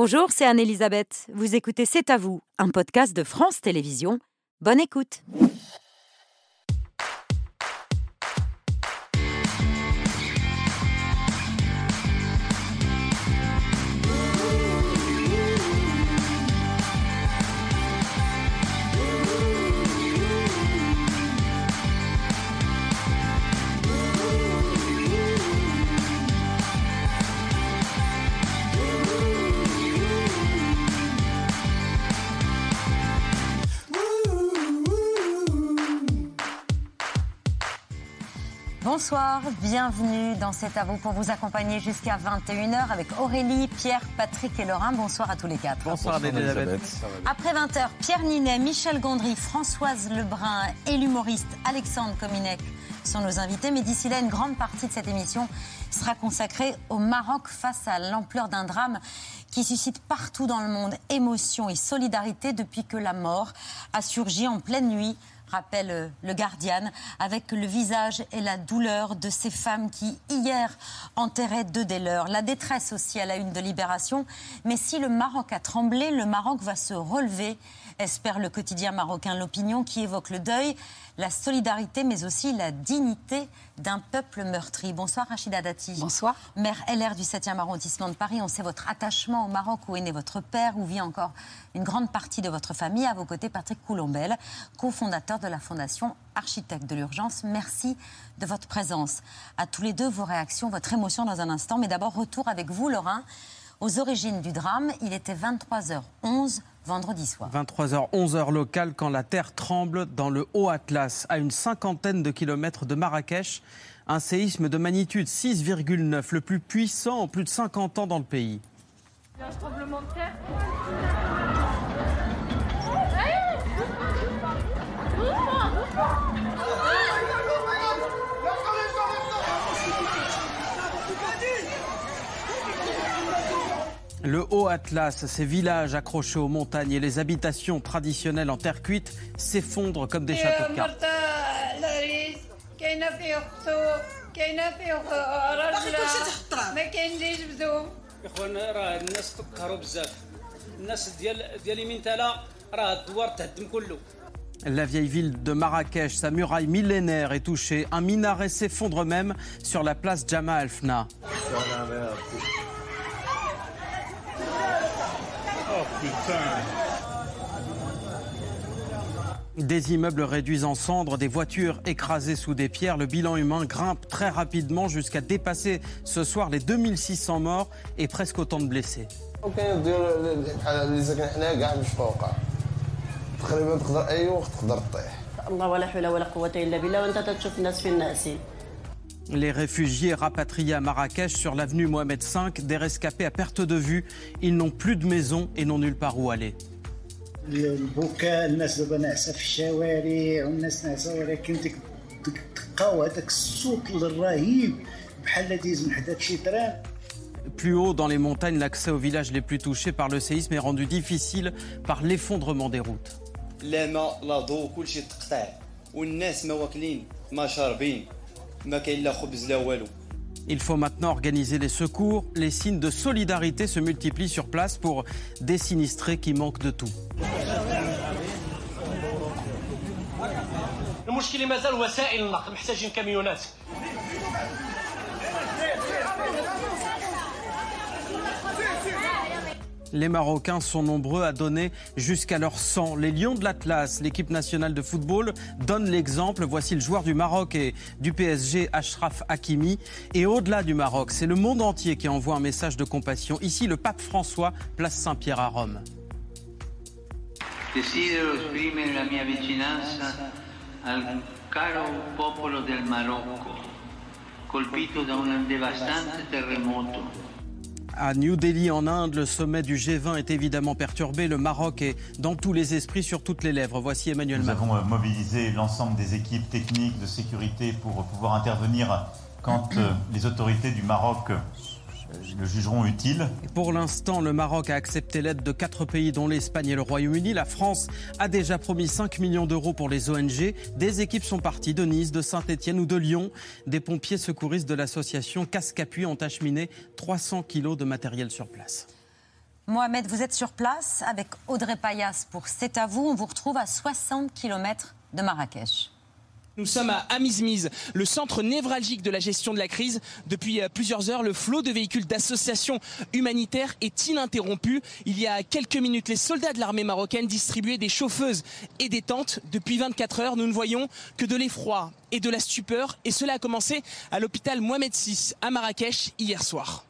Bonjour, c'est Anne-Elisabeth. Vous écoutez C'est à vous, un podcast de France Télévisions. Bonne écoute. Bonsoir, bienvenue dans cet à vous pour vous accompagner jusqu'à 21h avec Aurélie, Pierre, Patrick et Laurent. Bonsoir à tous les quatre. Bonsoir, Elisabeth. Après 20h, Pierre Ninet, Michel Gondry, Françoise Lebrun et l'humoriste Alexandre Kominek sont nos invités. Mais d'ici là, une grande partie de cette émission sera consacrée au Maroc face à l'ampleur d'un drame qui suscite partout dans le monde émotion et solidarité depuis que la mort a surgi en pleine nuit rappelle euh, le Guardian, avec le visage et la douleur de ces femmes qui, hier, enterraient deux des leurs. La détresse aussi à la une de Libération. Mais si le Maroc a tremblé, le Maroc va se relever espère le quotidien marocain L'Opinion, qui évoque le deuil, la solidarité, mais aussi la dignité d'un peuple meurtri. Bonsoir Rachida Dati. Bonsoir. Maire LR du 7e arrondissement de Paris. On sait votre attachement au Maroc, où est né votre père, où vit encore une grande partie de votre famille. À vos côtés, Patrick Coulombel, cofondateur de la Fondation Architecte de l'Urgence. Merci de votre présence. À tous les deux, vos réactions, votre émotion dans un instant. Mais d'abord, retour avec vous, Laurent, aux origines du drame. Il était 23h11 vendredi soir. 23h, 11h locale, quand la terre tremble dans le Haut Atlas, à une cinquantaine de kilomètres de Marrakech. Un séisme de magnitude 6,9, le plus puissant en plus de 50 ans dans le pays. Il y a un tremblement de terre. Le Haut Atlas, ces villages accrochés aux montagnes et les habitations traditionnelles en terre cuite s'effondrent comme des châteaux de cartes. La vieille ville de Marrakech, sa muraille millénaire est touchée. Un minaret s'effondre même sur la place Jama Al-Fna. Des immeubles réduits en cendres, des voitures écrasées sous des pierres, le bilan humain grimpe très rapidement jusqu'à dépasser ce soir les 2600 morts et presque autant de blessés. Les réfugiés rapatriés à Marrakech sur l'avenue Mohamed V, des rescapés à perte de vue. Ils n'ont plus de maison et n'ont nulle part où aller. Plus haut dans les montagnes, l'accès aux villages les plus touchés par le séisme est rendu difficile par l'effondrement des routes. Il faut maintenant organiser les secours. Les signes de solidarité se multiplient sur place pour des sinistrés qui manquent de tout. Les Marocains sont nombreux à donner jusqu'à leur sang. Les Lions de l'Atlas, l'équipe nationale de football, donnent l'exemple. Voici le joueur du Maroc et du PSG, Ashraf Hakimi. Et au-delà du Maroc, c'est le monde entier qui envoie un message de compassion. Ici, le pape François, place Saint-Pierre à Rome. Colpito da un devastante terremoto. À New Delhi, en Inde, le sommet du G20 est évidemment perturbé. Le Maroc est dans tous les esprits, sur toutes les lèvres. Voici Emmanuel Nous Macron. avons euh, mobilisé l'ensemble des équipes techniques de sécurité pour pouvoir intervenir quand euh, les autorités du Maroc le jugeront utile. Pour l'instant, le Maroc a accepté l'aide de quatre pays, dont l'Espagne et le Royaume-Uni. La France a déjà promis 5 millions d'euros pour les ONG. Des équipes sont parties de Nice, de Saint-Etienne ou de Lyon. Des pompiers secouristes de l'association Casque Appui ont acheminé 300 kilos de matériel sur place. Mohamed, vous êtes sur place avec Audrey Payas pour C'est à vous. On vous retrouve à 60 km de Marrakech. Nous sommes à Amizmiz, le centre névralgique de la gestion de la crise. Depuis euh, plusieurs heures, le flot de véhicules d'associations humanitaires est ininterrompu. Il y a quelques minutes, les soldats de l'armée marocaine distribuaient des chauffeuses et des tentes. Depuis 24 heures, nous ne voyons que de l'effroi et de la stupeur. Et cela a commencé à l'hôpital Mohamed VI à Marrakech hier soir.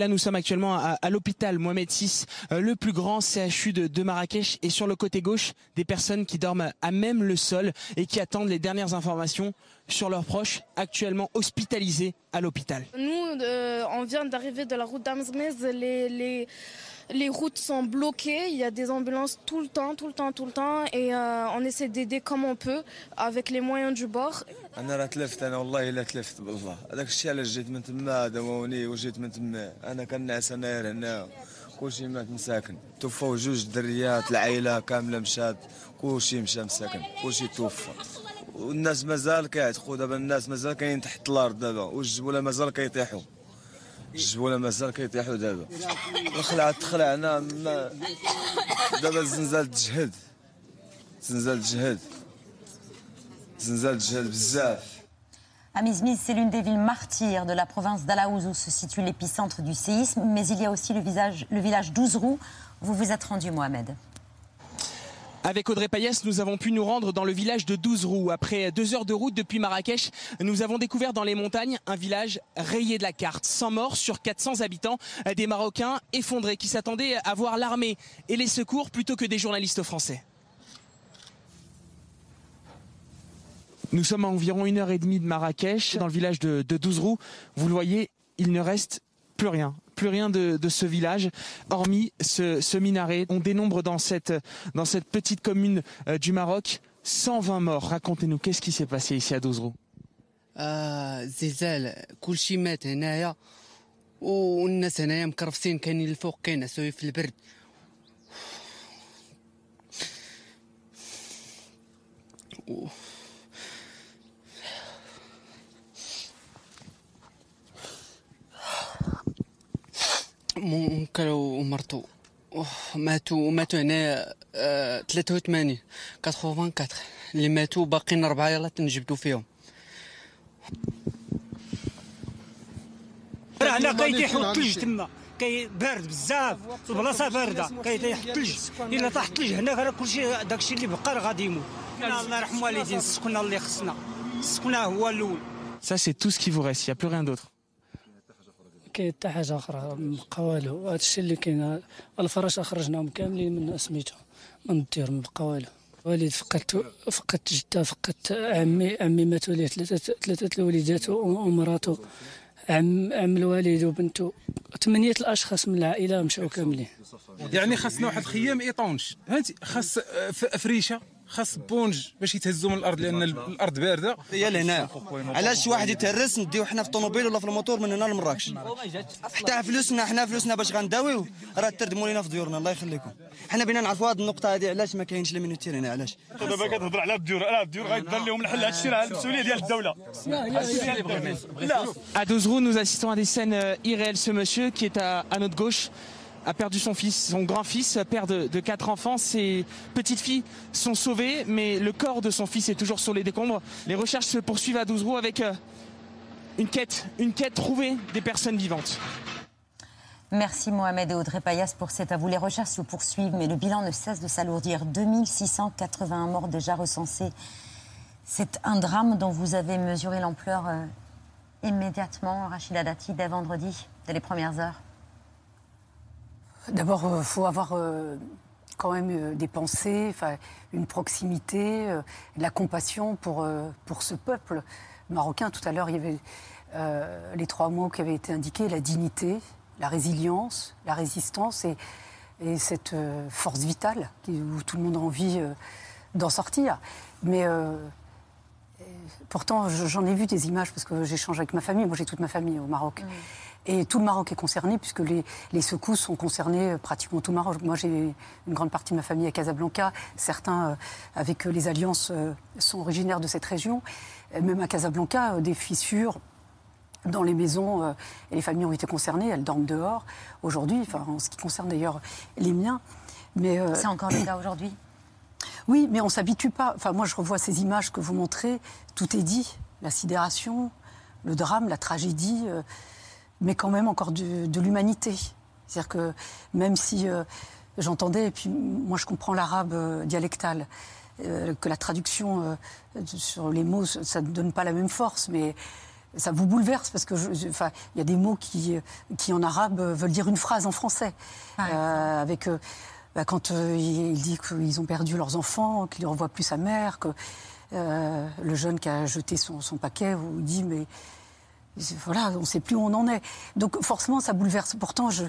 Là, nous sommes actuellement à, l'hôpital Mohamed VI, euh, le plus grand CHU de, Marrakech. Et sur le côté gauche, des personnes qui dorment à même le sol et qui attendent les dernières informations sur leurs proches actuellement hospitalisés à l'hôpital. Nous, euh, on vient d'arriver de la route d'Amzmez. les les routes sont bloquées, il y a des ambulances tout le temps, tout le temps, tout le temps, et euh, on essaie d'aider comme on peut avec les moyens du bord. انا راه تلفت انا والله الا تلفت بالله هذاك الشيء علاش جيت من تما دواوني وجيت من تما انا كنعس انا هنا كلشي مات مساكن توفوا جوج دريات العائله كامله مشات كلشي مشى مساكن كلشي توفى والناس مازال كيعتقوا دابا الناس مازال كاين تحت الارض دابا والجبوله مازال كيطيحوا الجبوله مازال كيطيحوا دابا خلعت تخلعنا ما دابا الزنزال تجهد الزنزال تجهد الزنزال تجهد بزاف Amizmiz, c'est l'une des villes martyres de la province d'Alaouz où se situe l'épicentre du séisme, mais il y a aussi le, visage, le village d'Ouzrou. Vous vous êtes rendu, Mohamed. Avec Audrey Payès, nous avons pu nous rendre dans le village de Douzrou. Après deux heures de route depuis Marrakech, nous avons découvert dans les montagnes un village rayé de la carte, sans morts sur 400 habitants, des Marocains effondrés qui s'attendaient à voir l'armée et les secours plutôt que des journalistes français. Nous sommes à environ une heure et demie de Marrakech, dans le village de, de Douzrou. Vous le voyez, il ne reste plus rien plus rien de, ce village, hormis ce, minaret. On dénombre dans cette, dans cette petite commune euh, du Maroc 120 morts. Racontez-nous, qu'est-ce qui s'est passé ici à Dozrou كانوا ومرتو ماتوا ماتوا هنا 83 84 اللي ماتوا باقيين أربعة يلا تنجبدوا فيهم. راه هنا كيطيحوا الثلج تما. كي بارد بزاف البلاصه باردة. كيطيح الثلج إلا طاح الثلج هنا راه كلشي داكشي اللي بقى راه غادي يموت. الله يرحم والدين السكن اللي خصنا. السكن هو الأول. Ça, c'est tout ce qui vous reste. Il n'y a plus rien d'autre. كاين حتى حاجة أخرى مبقى والو هذا الشيء اللي كاين الفراش أخرجناهم كاملين من سميتو من الدير مبقى والو والد فقدت فقدت جدة فقدت عمي عمي ماتوا ليه ثلاثة ثلاثة الوليدات ومراته. عم عم الوالد وبنته. ثمانية الأشخاص من العائلة مشاو كاملين. يعني خاصنا واحد الخيام ايطونج فهمتي خاص فريشة. خاص بونج باش يتهزوا من الأرض لأن الأرض باردة. هي لهنا علاش واحد يتهرس نديو حنا في الطوموبيل ولا في الموتور من هنا لمراكش حتى فلوسنا حنا فلوسنا باش غنداويو راه تردموا لينا في ديورنا الله يخليكم. حنا بينا نعرفوا هذه النقطة هذه علاش ما كاينش لمينوتير هنا؟ علاش؟ دابا كتهضر على الديور على الديور غيدار لهم الحل. هذا الشيء راه المسؤولية ديال الدولة. À Dozrou, nous assistons à des scènes irréelles. Ce monsieur qui est à, à notre gauche, a perdu son fils, son grand-fils, père de, quatre enfants. Ses petites filles sont sauvées, mais le corps de son fils est toujours sur les décombres. Les recherches se poursuivent à Douzrou avec euh, une quête, une quête trouvée des personnes vivantes. Merci Mohamed et Audrey Payas pour cet avou. Les recherches se poursuivent, mais le bilan ne cesse de s'alourdir. 2681 morts déjà recensés. C'est un drame dont vous avez mesuré l'ampleur euh, immédiatement, Rachida Dati, dès vendredi, dès les premières heures. D'abord, il euh, faut avoir euh, quand même euh, des pensées, une proximité, de la compassion pour, pour ce peuple marocain. Tout à l'heure, il y avait les trois mots qui avaient été indiqués, la dignité, la résilience, la résistance et, et cette force vitale où tout le monde a envie d'en sortir. Mais pourtant, j'en ai vu des images parce que j'échange avec ma famille. Moi, j'ai toute ma famille au Maroc. Et tout le Maroc est concerné, puisque les, les secousses sont concernées euh, pratiquement tout le Maroc. Moi, j'ai une grande partie de ma famille à Casablanca. Certains, euh, avec euh, les alliances, sont originaires de cette région. Même à Casablanca, des fissures dans les maisons, euh, et les familles ont été concernées, elles dorment dehors aujourd'hui, enfin, en ce qui concerne d'ailleurs les miens. Mais euh, C'est encore le cas aujourd'hui? Oui, mais on s'habitue pas. Enfin, moi, je revois ces images que vous montrez. Tout est dit. La sidération, le drame, la tragédie, euh, mais quand même encore de, de l'humanité. C'est-à-dire que même si euh, j'entendais, et puis moi, je comprends l'arabe euh, dialectal, euh, que la traduction sur les mots, ça ne donne pas la même force, mais ça vous bouleverse parce que, enfin, il y a des mots qui, qui en arabe veulent dire une phrase en français. Euh, avec euh, bah, quand euh, il dit qu'ils ont perdu leurs enfants, qu'il ne revoit plus sa mère, que le jeune qui a jeté son, son paquet vous dit mais voilà, on ne sait plus où on en est. Donc forcément, ça bouleverse. Pourtant, je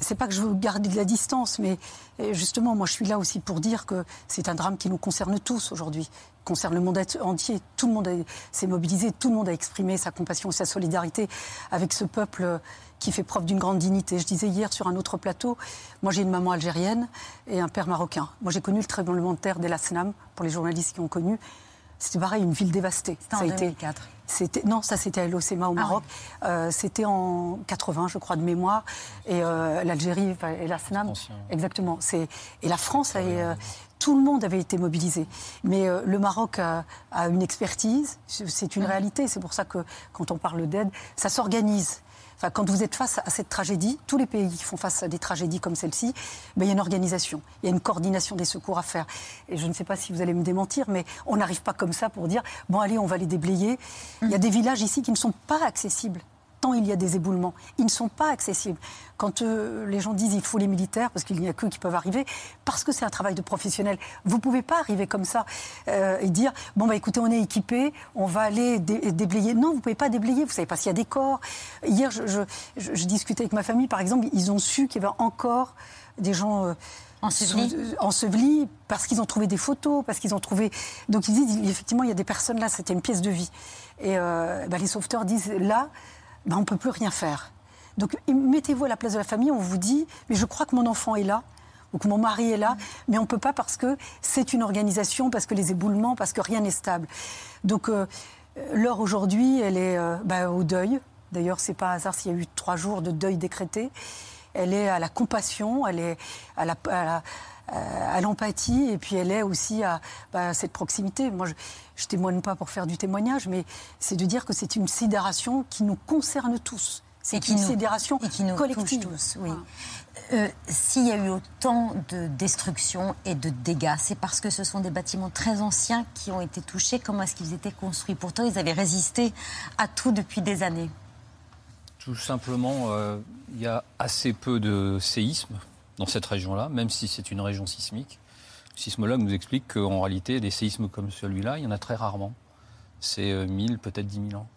c'est pas que je veux garder de la distance, mais euh, justement, moi, je suis là aussi pour dire que c'est un drame qui nous concerne tous aujourd'hui, concerne le monde entier. Tout le monde s'est mobilisé, tout le monde a exprimé sa compassion et sa solidarité avec ce peuple euh, qui fait preuve d'une grande dignité. Je disais hier sur un autre plateau, moi j'ai une maman algérienne et un père marocain. Moi j'ai connu le tremblement de terre d'El Asnam, pour les journalistes qui ont connu. C'était pareil, une ville dévastée. C'était en Ça a été- 2004. c'était non, ça c'était à El Osema au Maroc. Euh, c'était en 80, je crois, de mémoire. Et euh, l'Algérie, et la SNAM, exactement. C'est et la France, a, euh, tout le monde avait été mobilisé. Mais euh, le Maroc a, a une expertise, c'est une réalité. C'est pour ça que quand on parle d'aide, ça s'organise. Enfin, quand vous êtes face à cette tragédie, tous les pays qui font face à des tragédies comme celle-ci, ben, il y a une organisation, il y a une coordination des secours à faire. Et je ne sais pas si vous allez me démentir, mais on n'arrive pas comme ça pour dire bon allez, on va les déblayer. Il y a des villages ici qui ne sont pas accessibles. Tant il y a des éboulements, ils ne sont pas accessibles. Quand euh, les gens disent il faut les militaires, parce qu'il n'y a qu'eux qui peuvent arriver, parce que c'est un travail de professionnel, vous ne pouvez pas arriver comme ça euh, et dire bon bah écoutez on est équipé, on va aller dé- déblayer. Non, vous ne pouvez pas déblayer, vous savez pas s'il y a des corps. Hier, je, je- je- je discutais avec ma famille, par exemple, ils ont su qu'il y avait encore des gens euh, Ensevelis. euh, ensevelis parce qu'ils ont trouvé des photos, parce qu'ils ont trouvé. Donc ils disent effectivement il y a des personnes là, c'était une pièce de vie. Et euh, bah, les sauveteurs disent là, bah, on ne peut plus rien faire. Donc mettez-vous à la place de la famille, on vous dit mais je crois que mon enfant est là. Ou que mon mari est là, mais on ne peut pas parce que c'est une organisation, parce que les éboulements, parce que rien n'est stable. Donc euh, l'heure aujourd'hui, elle est euh, bah, au deuil. D'ailleurs, c'est pas un hasard s'il y a eu trois jours de deuil décrété. Elle est à la compassion, elle est à la- à l'empathie et puis elle est aussi à, bah, à cette proximité. Moi, je ne témoigne pas pour faire du témoignage, mais c'est de dire que c'est une sidération qui nous concerne tous. C'est qui une nous- sidération et qui nous collective. touche tous, oui. Euh, S'il y a eu autant de destruction et de dégâts, c'est parce que ce sont des bâtiments très anciens qui ont été touchés. Comment est-ce qu'ils étaient construits? Pourtant, ils avaient résisté à tout depuis des années. Tout simplement, euh, il y a assez peu de séismes dans cette région-là, même si c'est une région sismique. Le sismologue nous explique qu'en réalité, des séismes comme celui-là, il y en a très rarement. C'est euh, 1000, peut-être 10 000 ans.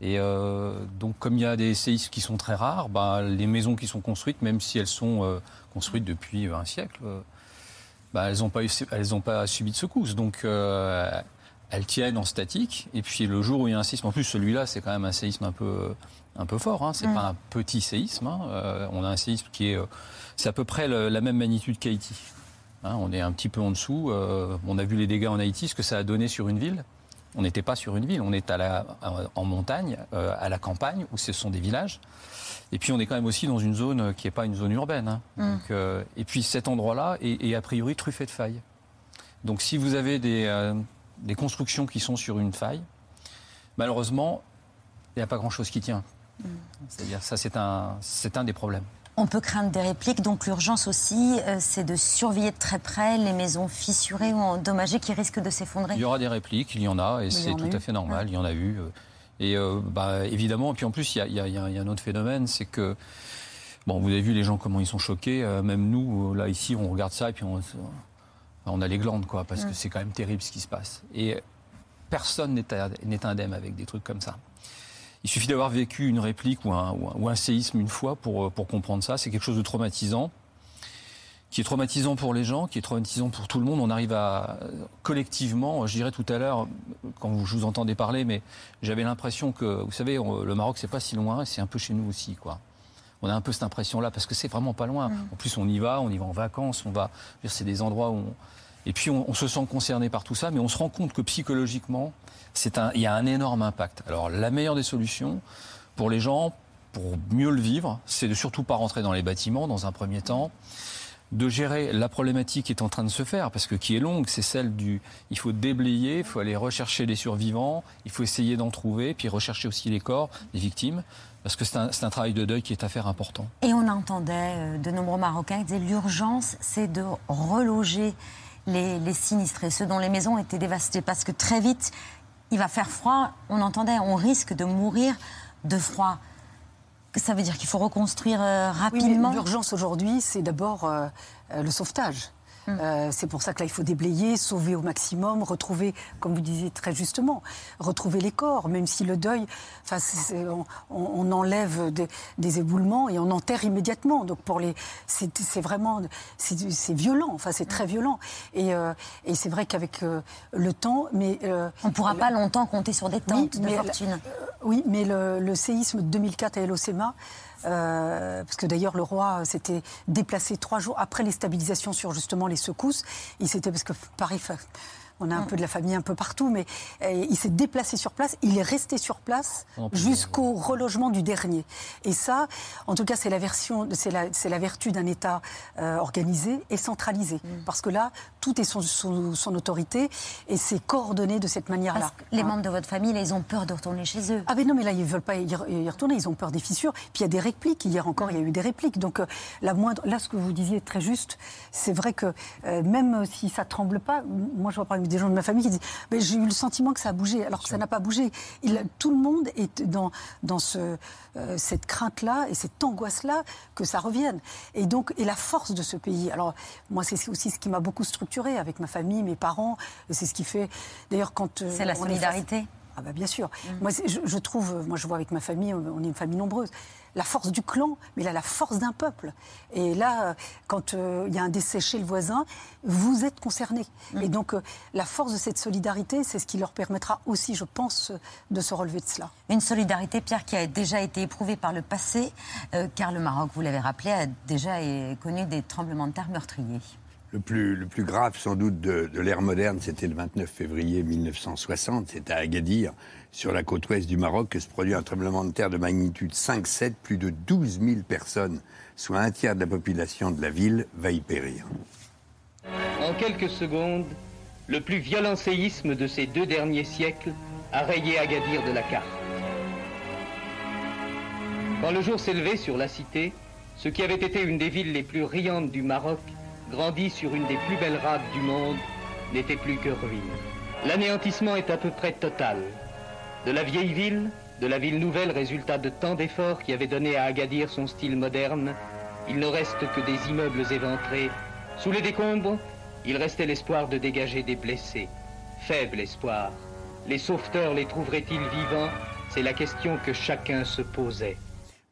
Et euh, donc, comme il y a des séismes qui sont très rares, bah, les maisons qui sont construites, même si elles sont euh, construites depuis euh, un siècle, euh, bah, elles n'ont pas, subi de secousses. Euh, elles tiennent en statique. Et puis, le jour où il y a un séisme, en plus, celui-là, c'est quand même un séisme un peu, un peu fort. Hein. C'est pas un petit séisme. hein. Euh, on a un séisme qui est, euh, c'est à peu près le- la même magnitude qu'Haïti. Hein, on est un petit peu en dessous. Euh, on a vu les dégâts en Haïti, ce que ça a donné sur une ville. On n'était pas sur une ville, on est à la, en montagne, euh, à la campagne, où ce sont des villages. Et puis on est quand même aussi dans une zone qui n'est pas une zone urbaine. hein. Donc, euh, et puis cet endroit-là est, est a priori truffé de failles. Donc si vous avez des, des constructions qui sont sur une faille, malheureusement, il n'y a pas grand-chose qui tient. C'est-à-dire ça, c'est un, c'est un des problèmes. On peut craindre des répliques, donc l'urgence aussi, euh, c'est de surveiller de très près les maisons fissurées ou endommagées qui risquent de s'effondrer. Il y aura des répliques, il y en a, et c'est tout à fait normal, il y en a eu. euh, Et euh, bah, évidemment, et puis en plus, il y y y y a un autre phénomène, c'est que, bon, vous avez vu les gens comment ils sont choqués, euh, même nous, là, ici, on regarde ça et puis on, on a les glandes, quoi, parce que Mm. c'est quand même terrible ce qui se passe. Et personne n'est indemne avec des trucs comme ça. Il suffit d'avoir vécu une réplique ou un, ou un- ou un séisme une fois pour, euh, pour comprendre ça. C'est quelque chose de traumatisant, qui est traumatisant pour les gens, qui est traumatisant pour tout le monde. On arrive à, euh, collectivement, je dirais tout à l'heure, quand je vous entendais parler, mais j'avais l'impression que, vous savez, on- le Maroc, c'est pas si loin, c'est un peu chez nous aussi, quoi. On a un peu cette impression-là, parce que c'est vraiment pas loin. En plus, on y va, on y va en vacances, on va. C'est des endroits où. on- Et puis on, on se sent concerné par tout ça, mais on se rend compte que psychologiquement, c'est un, il y a un énorme impact. Alors la meilleure des solutions pour les gens, pour mieux le vivre, c'est de surtout pas rentrer dans les bâtiments dans un premier temps de gérer la problématique qui est en train de se faire, parce que qui est longue, c'est celle du... Il faut déblayer, il faut aller rechercher les survivants, il faut essayer d'en trouver, puis rechercher aussi les corps des victimes, parce que c'est un, travail de deuil qui est à faire important. Et on entendait euh, de nombreux Marocains qui disaient l'urgence, c'est de reloger les, les sinistrés, ceux dont les maisons étaient dévastées, parce que très vite, il va faire froid. On entendait, on risque de mourir de froid. Ça veut dire qu'il faut reconstruire euh, Oui, rapidement. L'urgence aujourd'hui, c'est d'abord euh, euh, le sauvetage. Euh, c'est pour ça que là, il faut déblayer, sauver au maximum, retrouver, comme vous disiez très justement, retrouver les corps, même si le deuil, enfin, on, enlève des, des éboulements et on enterre immédiatement. Donc pour les, c'est vraiment, c'est violent. Enfin, c'est très violent. Et, euh, et c'est vrai qu'avec euh, le temps, mais on ne pourra pas longtemps compter sur des tentes de mais fortune. oui, mais le, le séisme de 2004 à El Osema, euh, parce que d'ailleurs le roi s'était déplacé trois jours après les stabilisations sur justement les secousses. Il s'était parce que Paris, on a un peu de la famille un peu partout, mais euh, il s'est déplacé sur place. Il est resté sur place jusqu'au relogement du dernier. Et ça, en tout cas, c'est la version, c'est la, la vertu d'un État euh, organisé et centralisé, parce que là, tout est sous, son autorité et c'est coordonné de cette manière-là. Les Hein? membres de votre famille, là, ils ont peur de retourner chez eux. Ah mais non, mais là, ils veulent pas y, re- y retourner, ils ont peur des fissures. Puis il y a des répliques, hier encore, il y a eu des répliques. Donc euh, la moindre, là, ce que vous disiez est très juste. C'est vrai que euh, même si ça tremble pas, moi je vois par exemple des gens de ma famille qui disent mais j'ai eu le sentiment que ça a bougé, alors que ça n'a pas bougé. Il- tout le monde est dans, dans ce, euh, cette crainte-là et cette angoisse-là que ça revienne. Et donc, et la force de ce pays. Alors, moi, c'est aussi ce qui m'a beaucoup structuré avec ma famille, mes parents. Et C'est ce qui fait, d'ailleurs, quand. euh, C'est la solidarité ah bah bien sûr. Moi, c'est- je, je trouve, moi je vois avec ma famille, on est une famille nombreuse, la force du clan, mais là la force d'un peuple. Et là, euh, quand euh, il y a un décès chez le voisin, vous êtes concerné. Et donc euh, la force de cette solidarité, c'est ce qui leur permettra aussi, je pense, de se relever de cela. Une solidarité, Pierre, qui a déjà été éprouvée par le passé, euh, car le Maroc, vous l'avez rappelé, a déjà connu des tremblements de terre meurtriers. Le plus, grave, sans doute, de, l'ère moderne, c'était le 29 février 1960. C'était à Agadir, sur la côte ouest du Maroc, que se produit un tremblement de terre de magnitude 5,7. Plus de 12 000 personnes, soit un tiers de la population de la ville, va y périr. En quelques secondes, le plus violent séisme de ces deux derniers siècles a rayé Agadir de la carte. Quand le jour levé sur la cité, ce qui avait été une des villes les plus riantes du Maroc, grandi sur une des plus belles rades du monde, n'était plus que ruine. L'anéantissement est à peu près total. De la vieille ville, de la ville nouvelle résultat de tant d'efforts qui avaient donné à Agadir son style moderne, il ne reste que des immeubles éventrés. Sous les décombres, il restait l'espoir de dégager des blessés. Faible espoir. Les sauveteurs les trouveraient-ils vivants? C'est la question que chacun se posait.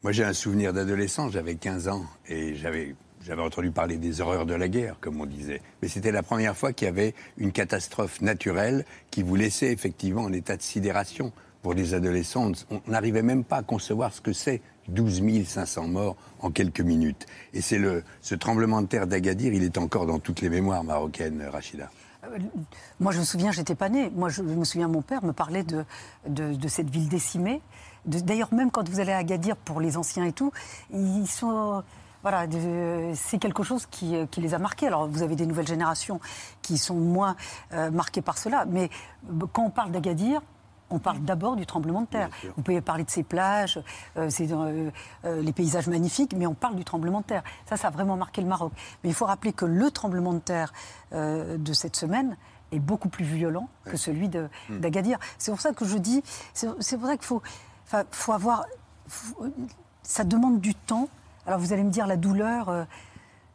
Moi, j'ai un souvenir d'adolescent, j'avais 15 ans, et j'avais, j'avais entendu parler des horreurs de la guerre, comme on disait. Mais c'était la première fois qu'il y avait une catastrophe naturelle qui vous laissait effectivement en état de sidération. Pour des adolescents, on n'arrivait même pas à concevoir ce que c'est 12 500 morts en quelques minutes. Et c'est le, ce tremblement de terre d'Agadir, il est encore dans toutes les mémoires marocaines, Rachida. Euh, Moi, je me souviens, j'étais pas née. Moi, je me souviens, mon père me parlait de, de, cette ville décimée. D'ailleurs, même quand vous allez à Agadir pour les anciens et tout, ils sont. Voilà, de- c'est quelque chose qui, euh, qui les a marqués. Alors, vous avez des nouvelles générations qui sont moins euh, marquées par cela. Mais euh, quand on parle d'Agadir, on parle d'abord du tremblement de terre. Vous pouvez parler de ses plages, euh, ses, euh, euh, les paysages magnifiques, mais on parle du tremblement de terre. Ça, ça a vraiment marqué le Maroc. Mais il faut rappeler que le tremblement de terre euh, de cette semaine est beaucoup plus violent que celui Hmm. d'Agadir. C'est pour ça que je dis, c'est pour ça qu'il faut, faut avoir, faut- ça demande du temps. Alors vous allez me dire la douleur, euh,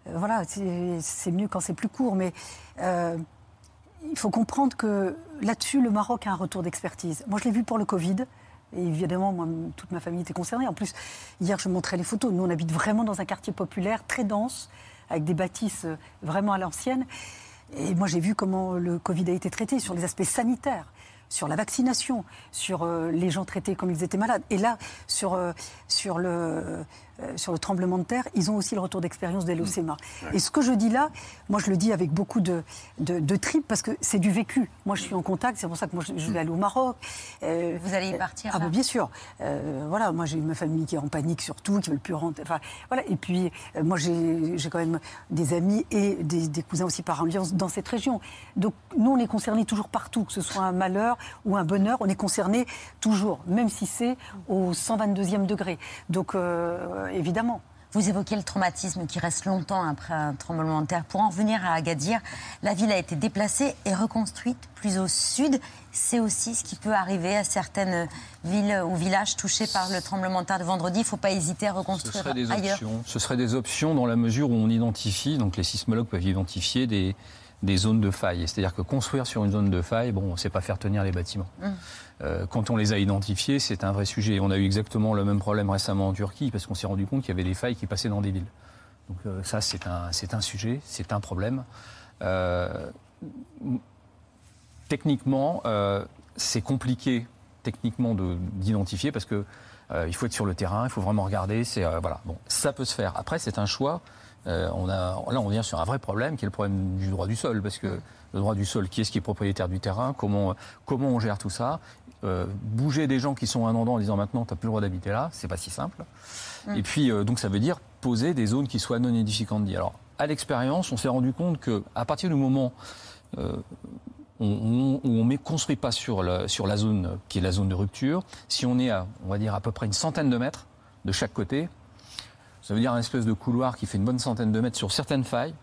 euh, voilà, c'est mieux quand c'est plus court, mais euh, il faut comprendre que là-dessus, le Maroc a un retour d'expertise. Moi, je l'ai vu pour le Covid. Et évidemment, moi, toute ma famille était concernée. En plus, hier, je montrais les photos. Nous, on habite vraiment dans un quartier populaire, très dense, avec des bâtisses vraiment à l'ancienne. Et moi, j'ai vu comment le Covid a été traité sur les aspects sanitaires, sur la vaccination, sur les gens traités comme ils étaient malades. Et là, sur, sur, le, euh, sur le tremblement de terre, ils ont aussi le retour d'expérience des LOCEMA. Et ce que je dis là, moi je le dis avec beaucoup de, de, de tripes parce que c'est du vécu. Moi je suis en contact, c'est pour ça que moi je, je vais aller au Maroc. Euh, Vous allez y partir Ah bah, bien sûr. Euh, voilà, moi j'ai ma famille qui est en panique surtout, qui veulent plus rentrer. Enfin, voilà. Et puis euh, moi j'ai j'ai quand même des amis et des, des cousins aussi par ambiance dans cette région. Donc nous on est concernés toujours partout, que ce soit un malheur ou un bonheur, on est concernés toujours, même si c'est au 122e degré. Donc euh, évidemment. Vous évoquez le traumatisme qui reste longtemps après un tremblement de terre. Pour en venir à Agadir, la ville a été déplacée et reconstruite plus au sud. C'est aussi ce qui peut arriver à certaines villes ou villages touchés par le tremblement de terre de vendredi. Il ne faut pas hésiter à Ce reconstruire des ailleurs. options. Ce seraient des options dans la mesure où on identifie, donc les sismologues peuvent identifier des, des zones de faille. C'est-à-dire que construire sur une zone de faille, bon, c'est pas faire tenir les bâtiments. Mm. Euh, quand on les a identifiés, c'est un vrai sujet. On a eu exactement le même problème récemment en Turquie parce qu'on s'est rendu compte qu'il y avait des failles qui passaient dans des villes. Donc euh, ça, c'est un, c'est un sujet, c'est un problème. Euh, techniquement, c'est compliqué techniquement de- d'identifier parce que il faut être sur le terrain, il faut vraiment regarder. C'est voilà. Bon, ça peut se faire. Après, c'est un choix. Là, on vient sur un vrai problème qui est le problème du droit du sol parce que le droit du sol, qui est-ce qui est propriétaire du terrain Comment comment on gère tout ça Euh, Bouger des gens qui sont un endroit en disant maintenant, tu n'as plus le droit d'habiter là, c'est pas si simple. Mm. Et puis, euh, donc, ça veut dire poser des zones qui soient non édificantes. Alors, à l'expérience, on s'est rendu compte que à partir du moment euh, on, on, où on ne construit pas sur la, sur la zone qui est la zone de rupture, si on est à, on va dire, à peu près une centaine de mètres de chaque côté, ça veut dire un espèce de couloir qui fait une bonne centaine de mètres sur certaines failles.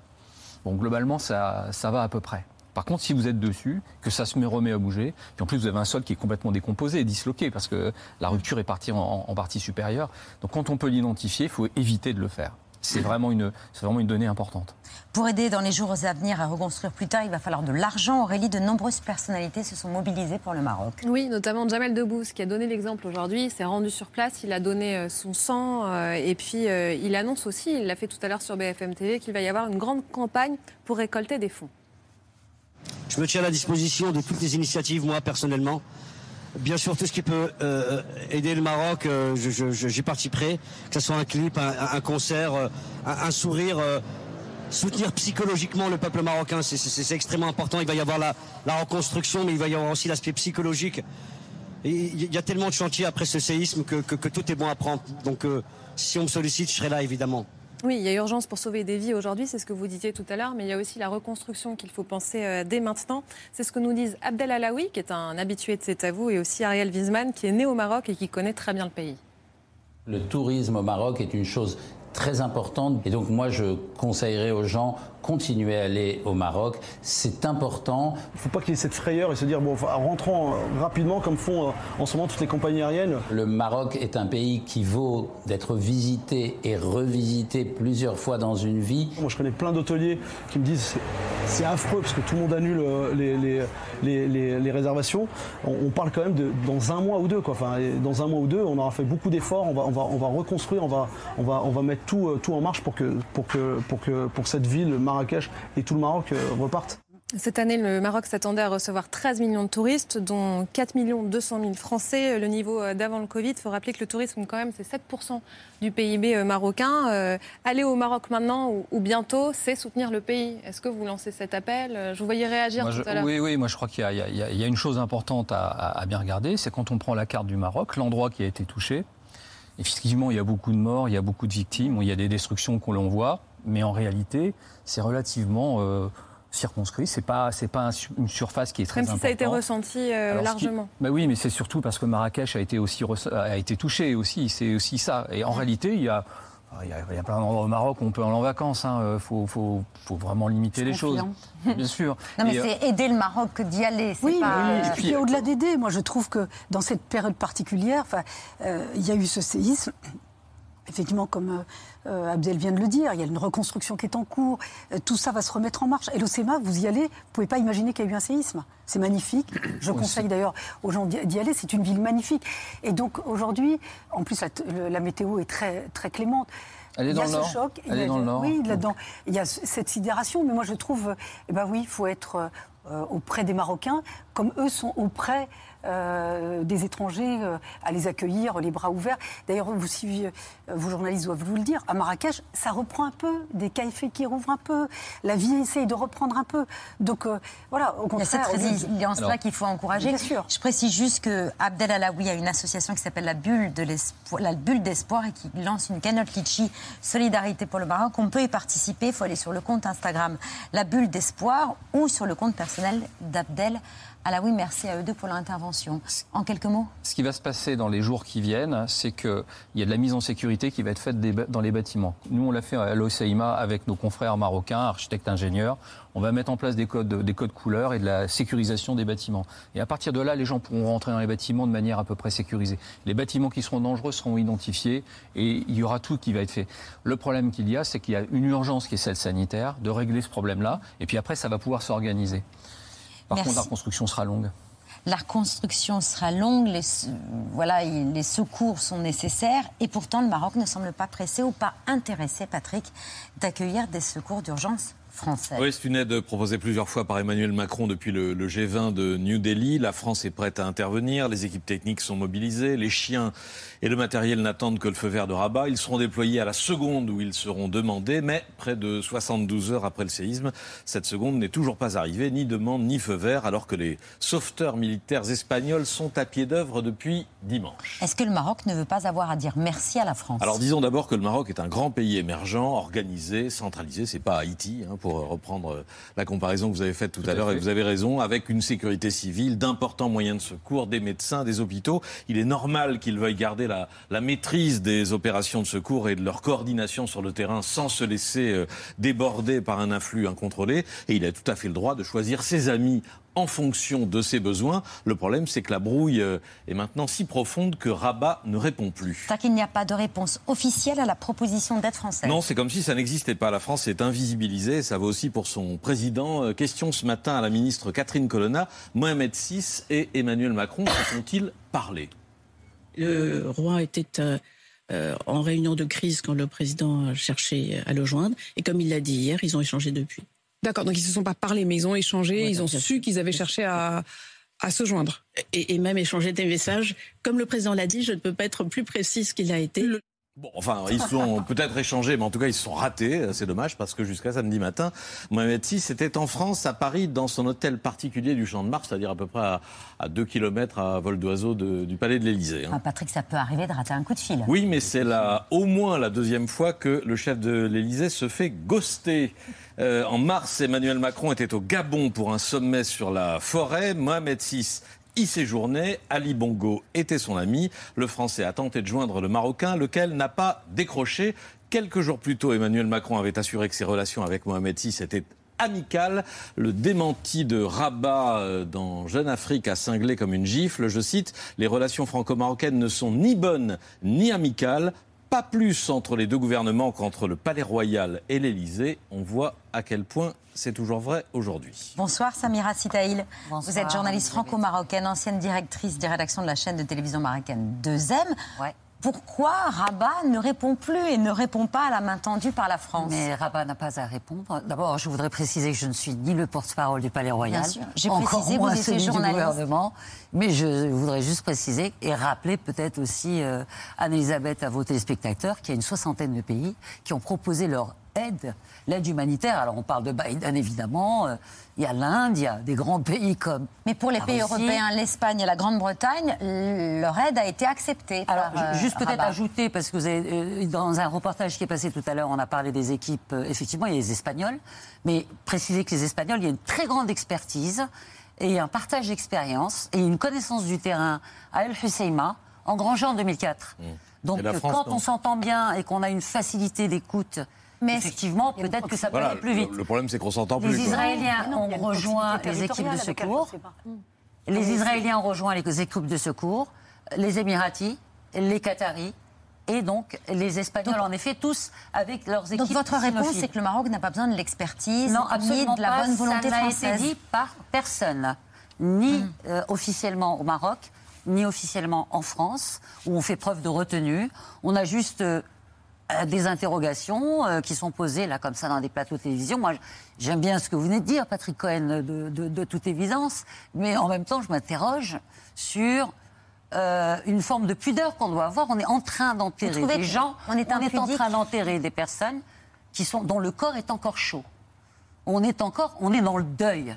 Bon, globalement, ça, ça va à peu près. Par contre, si vous êtes dessus, que ça se met, remet à bouger, puis en plus vous avez un sol qui est complètement décomposé et disloqué parce que la rupture est partie en, en partie supérieure. Donc quand on peut l'identifier, il faut éviter de le faire. C'est vraiment une, c'est vraiment une donnée importante. Pour aider dans les jours à venir à reconstruire plus tard, il va falloir de l'argent. Aurélie, de nombreuses personnalités se sont mobilisées pour le Maroc. Oui, notamment Jamel Debbouze qui a donné l'exemple aujourd'hui. Il s'est rendu sur place, il a donné euh, son sang euh, et puis euh, il annonce aussi, il l'a fait tout à l'heure sur BFM TV, qu'il va y avoir une grande campagne pour récolter des fonds. Je me tiens à la disposition de toutes les initiatives, moi personnellement. Bien sûr, tout ce qui peut euh, aider le Maroc, euh, je- je- je- j'y participerai. Que ce soit un clip, un, concert, euh, un, sourire. euh, soutenir psychologiquement le peuple marocain, c'est- extrêmement important. Il va y avoir la, reconstruction, mais il va y avoir aussi l'aspect psychologique. Il y a tellement de chantiers après ce séisme que, tout est bon à prendre. Donc, si on me sollicite, je serai là, évidemment. Oui, il y a urgence pour sauver des vies aujourd'hui, c'est ce que vous disiez tout à l'heure, mais il y a aussi la reconstruction qu'il faut penser euh, dès maintenant. C'est ce que nous disent Abdel Alaoui, qui est un habitué de C'est à vous, et aussi Ariel Wiesman, qui est né au Maroc et qui connaît très bien le pays. Le tourisme au Maroc est une chose très importante et donc moi je conseillerais aux gens continuer à aller au Maroc. C'est important. Il ne faut pas qu'il y ait cette frayeur et se dire, bon, rentrons euh, rapidement comme font euh, en ce moment toutes les compagnies aériennes. Le Maroc est un pays qui vaut d'être visité et revisité plusieurs fois dans une vie. Moi, je connais plein d'hôteliers qui me disent c'est- affreux parce que tout le monde annule euh, les, les, les, les- les réservations. On, on parle quand même de dans un mois ou deux. Quoi. Enfin, dans un mois ou deux, on aura fait beaucoup d'efforts. On va, on, va, on va reconstruire, on va, on va, on va mettre tout, tout en marche pour que, pour, que, pour, que, pour que cette ville, Marrakech et tout le Maroc euh, repartent. Cette année, le Maroc s'attendait à recevoir 13 millions de touristes, dont 4 200 000 Français. Le niveau euh, d'avant le Covid, il faut rappeler que le tourisme, quand même, c'est 7% du PIB euh, marocain. Euh, aller au Maroc maintenant ou, ou bientôt, c'est soutenir le pays. Est-ce que vous lancez cet appel? Je vous voyais réagir Moi, tout je- à l'heure. oui, oui, moi je crois qu'il y, a- y y une chose importante à, à- à bien regarder, c'est quand on prend la carte du Maroc, l'endroit qui a été touché. Effectivement, il y a beaucoup de morts, il y a beaucoup de victimes, il y a des destructions qu'on l'on voit, mais en réalité, c'est relativement euh, circonscrit. C'est pas, c'est pas une surface qui est très Même si ça a été ressenti euh, Alors, ce qui- largement. Bah oui, mais c'est surtout parce que Marrakech a été aussi a été touché aussi. C'est aussi ça. Et en réalité, il y a il y, a, il y a plein d'endroits au Maroc où on peut aller en vacances. Il faut, faut, faut vraiment limiter les choses. Bien sûr. Non, mais Et, euh, c'est aider le Maroc que d'y aller. Oui, pas, mais- euh, et puis au-delà d'aider, moi je trouve que dans cette période particulière, enfin, euh, il y a eu ce séisme. Effectivement, comme euh, Abdel vient de le dire, il y a une reconstruction qui est en cours. Euh, tout ça va se remettre en marche. Et l'OCEMA, vous y allez, vous pouvez pas imaginer qu'il y a eu un séisme. C'est magnifique. Je Oui, conseille d'ailleurs aux gens d'y aller. C'est une ville magnifique. Et donc aujourd'hui, en plus la, météo est très très clémente. Elle est il y dans a le ce nord. choc. Elle il y a- est dans le nord. Oui, là-dedans. Il y a ce- cette sidération, mais moi je trouve, euh, eh ben oui, il faut être euh, auprès des Marocains, comme eux sont auprès euh, des étrangers, euh, à les accueillir les bras ouverts. D'ailleurs, vous, si, euh, vos journalistes doivent vous le dire, à Marrakech, ça reprend un peu, des cafés qui rouvrent un peu, la vie essaye de reprendre un peu. Donc voilà, au Il y a cette contraire. résilience-là qu'il faut encourager. Bien sûr. Je précise juste que Abdel Alaoui a une association qui s'appelle la Bulle de l'espoir, la Bulle d'espoir et qui lance une cagnotte litchi Solidarité pour le Maroc. On peut y participer. Il faut aller sur le compte Instagram La Bulle d'espoir ou sur le compte personnel d'Abdel Alaoui. Merci à eux deux pour l'intervention. En quelques mots. Ce qui va se passer dans les jours qui viennent, c'est qu'il y a de la mise en sécurité qui va être faite dans les bâtiments. Nous, on l'a fait à l'OCIMA avec nos confrères marocains, architectes, ingénieurs. On va mettre en place des codes, des codes couleurs et de la sécurisation des bâtiments. Et à partir de là, les gens pourront rentrer dans les bâtiments de manière à peu près sécurisée. Les bâtiments qui seront dangereux seront identifiés et il y aura tout qui va être fait. Le problème qu'il y a, c'est qu'il y a une urgence qui est celle sanitaire, de régler ce problème-là. Et puis après, ça va pouvoir s'organiser. Par Merci. contre, la reconstruction sera longue. La reconstruction sera longue, les, voilà, il- les secours sont nécessaires et pourtant le Maroc ne semble pas pressé ou pas intéressé, Patrick, d'accueillir des secours d'urgence français. Oui, c'est une aide proposée plusieurs fois par Emmanuel Macron depuis le, le G20 de New Delhi. La France est prête à intervenir, les équipes techniques sont mobilisées, les chiens et le matériel n'attendent que le feu vert de Rabat. Ils seront déployés à la seconde où ils seront demandés, mais près de 72 heures après le séisme, cette seconde n'est toujours pas arrivée, ni demande ni feu vert, alors que les sauveteurs militaires espagnols sont à pied d'œuvre depuis dimanche. Est-ce que le Maroc ne veut pas avoir à dire merci à la France? Alors disons d'abord que le Maroc est un grand pays émergent, organisé, centralisé. C'est pas Haïti, hein, pour reprendre euh, la comparaison que vous avez faite tout, à l'heure. Et vous avez raison, avec une sécurité civile, d'importants moyens de secours, des médecins, des hôpitaux. Il est normal qu'ils veuillent garder la, la maîtrise des opérations de secours et de leur coordination sur le terrain sans se laisser euh, déborder par un influx incontrôlé. Et il a tout à fait le droit de choisir ses amis en fonction de ses besoins. Le problème, c'est que la brouille euh, est maintenant si profonde que Rabat ne répond plus. C'est-à-dire qu'il n'y a pas de réponse officielle à la proposition d'aide française. Non, c'est comme si ça n'existait pas. La France est invisibilisée. Ça vaut aussi pour son président. Euh, Question ce matin à la ministre Catherine Colonna. Mohamed VI et Emmanuel Macron se sont-ils parlé? Le roi était euh, euh, en réunion de crise quand le président cherchait à le joindre. Et comme il l'a dit hier, ils ont échangé depuis. D'accord, donc ils se sont pas parlé, mais ils ont échangé, ils ont su qu'ils avaient cherché à, à se joindre. Et, et même échangé des messages. Comme le président l'a dit, je ne peux pas être plus précise qu'il a été. Bon, enfin, ils sont peut-être échangés, mais en tout cas, ils se sont ratés. C'est dommage parce que jusqu'à samedi matin, Mohamed VI était en France, à Paris, dans son hôtel particulier du Champ de Mars, c'est-à-dire à peu près à, à 2 km à vol d'oiseau du palais de l'Élysée. hein. Enfin, Patrick, ça peut arriver de rater un coup de fil. Oui, mais c'est au moins la deuxième fois que le chef de l'Élysée se fait ghoster. Euh, en mars, Emmanuel Macron était au Gabon pour un sommet sur la forêt. Mohamed VI y séjournait. Ali Bongo était son ami. Le Français a tenté de joindre le Marocain, lequel n'a pas décroché. Quelques jours plus tôt, Emmanuel Macron avait assuré que ses relations avec Mohamed VI étaient amicales. Le démenti de Rabat euh, dans Jeune Afrique a cinglé comme une gifle. Je cite, les relations franco-marocaines ne sont ni bonnes ni amicales. Pas plus entre les deux gouvernements qu'entre le Palais Royal et l'Élysée. On voit à quel point c'est toujours vrai aujourd'hui. Bonsoir Samira Sitaïl. Vous êtes journaliste franco-marocaine, ancienne directrice des rédactions de la chaîne de télévision marocaine 2M. Pourquoi Rabat ne répond plus et ne répond pas à la main tendue par la France Mais Rabat n'a pas à répondre. D'abord, je voudrais préciser que je ne suis ni le porte-parole du Palais Royal. J'ai encore précisé, moins celui du gouvernement. Mais je voudrais juste préciser et rappeler peut-être aussi, euh, Anne-Elisabeth, à vos téléspectateurs, qu'il y a une soixantaine de pays qui ont proposé leur aide, l'aide humanitaire. Alors on parle de Biden évidemment, euh, il y a l'Inde, il y a des grands pays comme. Mais pour les la pays Russie. européens, l'Espagne et la Grande-Bretagne, leur aide a été acceptée. Alors, par, euh, juste peut-être ajouter, parce que vous avez, euh, dans un reportage qui est passé tout à l'heure, on a parlé des équipes, effectivement, il y a les Espagnols, mais préciser que les Espagnols, il y a une très grande expertise et un partage d'expérience et une connaissance du terrain à El Husseima, engrangée en 2004. Donc, Et la euh, France, quand non. on s'entend bien et qu'on a une facilité d'écoute, effectivement, peut-être que ça peut Voilà, aller plus vite. le, le problème, c'est qu'on s'entend plus. Les. Israéliens Non, ont rejoint les équipes de secours. Les Israéliens ont rejoint les équipes de secours, les Émiratis, les Qataris et donc les Espagnols, en effet, tous avec leurs équipes. Donc votre réponse, c'est que le Maroc n'a pas besoin de l'expertise Non, ni absolument de la pas. bonne volonté Ça n'a française. été dit par personne, ni euh, officiellement au Maroc, ni officiellement en France, où on fait preuve de retenue. On a juste euh, euh, des interrogations euh, qui sont posées là comme ça dans des plateaux de télévision. Moi, j'aime bien ce que vous venez de dire, Patrick Cohen, de, de- de toute évidence, mais en même temps, je m'interroge sur euh, une forme de pudeur qu'on doit avoir. On est en train d'enterrer des gens. on est en impudique train d'enterrer des personnes qui sont dont le corps est encore chaud. On est encore, on est dans le deuil.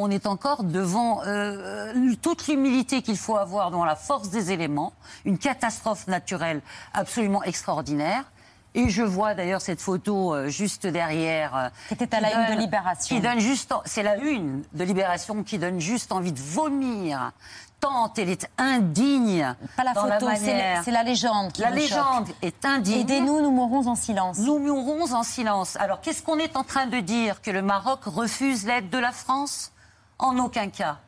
On est encore devant euh, euh, toute l'humilité qu'il faut avoir devant la force des éléments, une catastrophe naturelle absolument extraordinaire. Et je vois d'ailleurs cette photo euh, juste derrière. euh, C'était à la une de Libération. Qui donne juste, c'est la une de Libération qui donne juste envie de vomir. Tant elle est indigne. Pas la dans photo, c'est la- légende qui La légende choque. est indigne. Aidez-nous, nous mourrons en silence. Nous mourrons en silence. Alors, qu'est-ce qu'on est en train de dire? Que le Maroc refuse l'aide de la France? En aucun cas.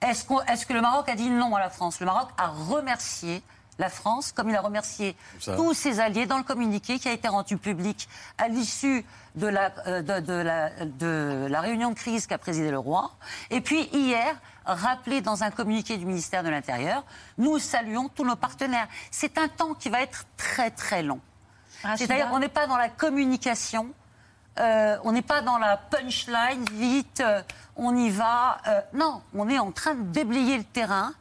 Est-ce que le Maroc a dit non à la France? Le Maroc a remercié la France, comme il a remercié Ça. tous ses alliés dans le communiqué qui a été rendu public à l'issue de la, euh, de, de la, de la réunion de crise qu'a présidé le roi. Et puis hier, rappelé dans un communiqué du ministère de l'Intérieur, nous saluons tous nos partenaires. C'est un temps qui va être très très long. C'est-à-dire qu'on n'est pas dans la communication, euh, on n'est pas dans la punchline, vite, euh, on y va. euh, non, on est en train de déblayer le terrain.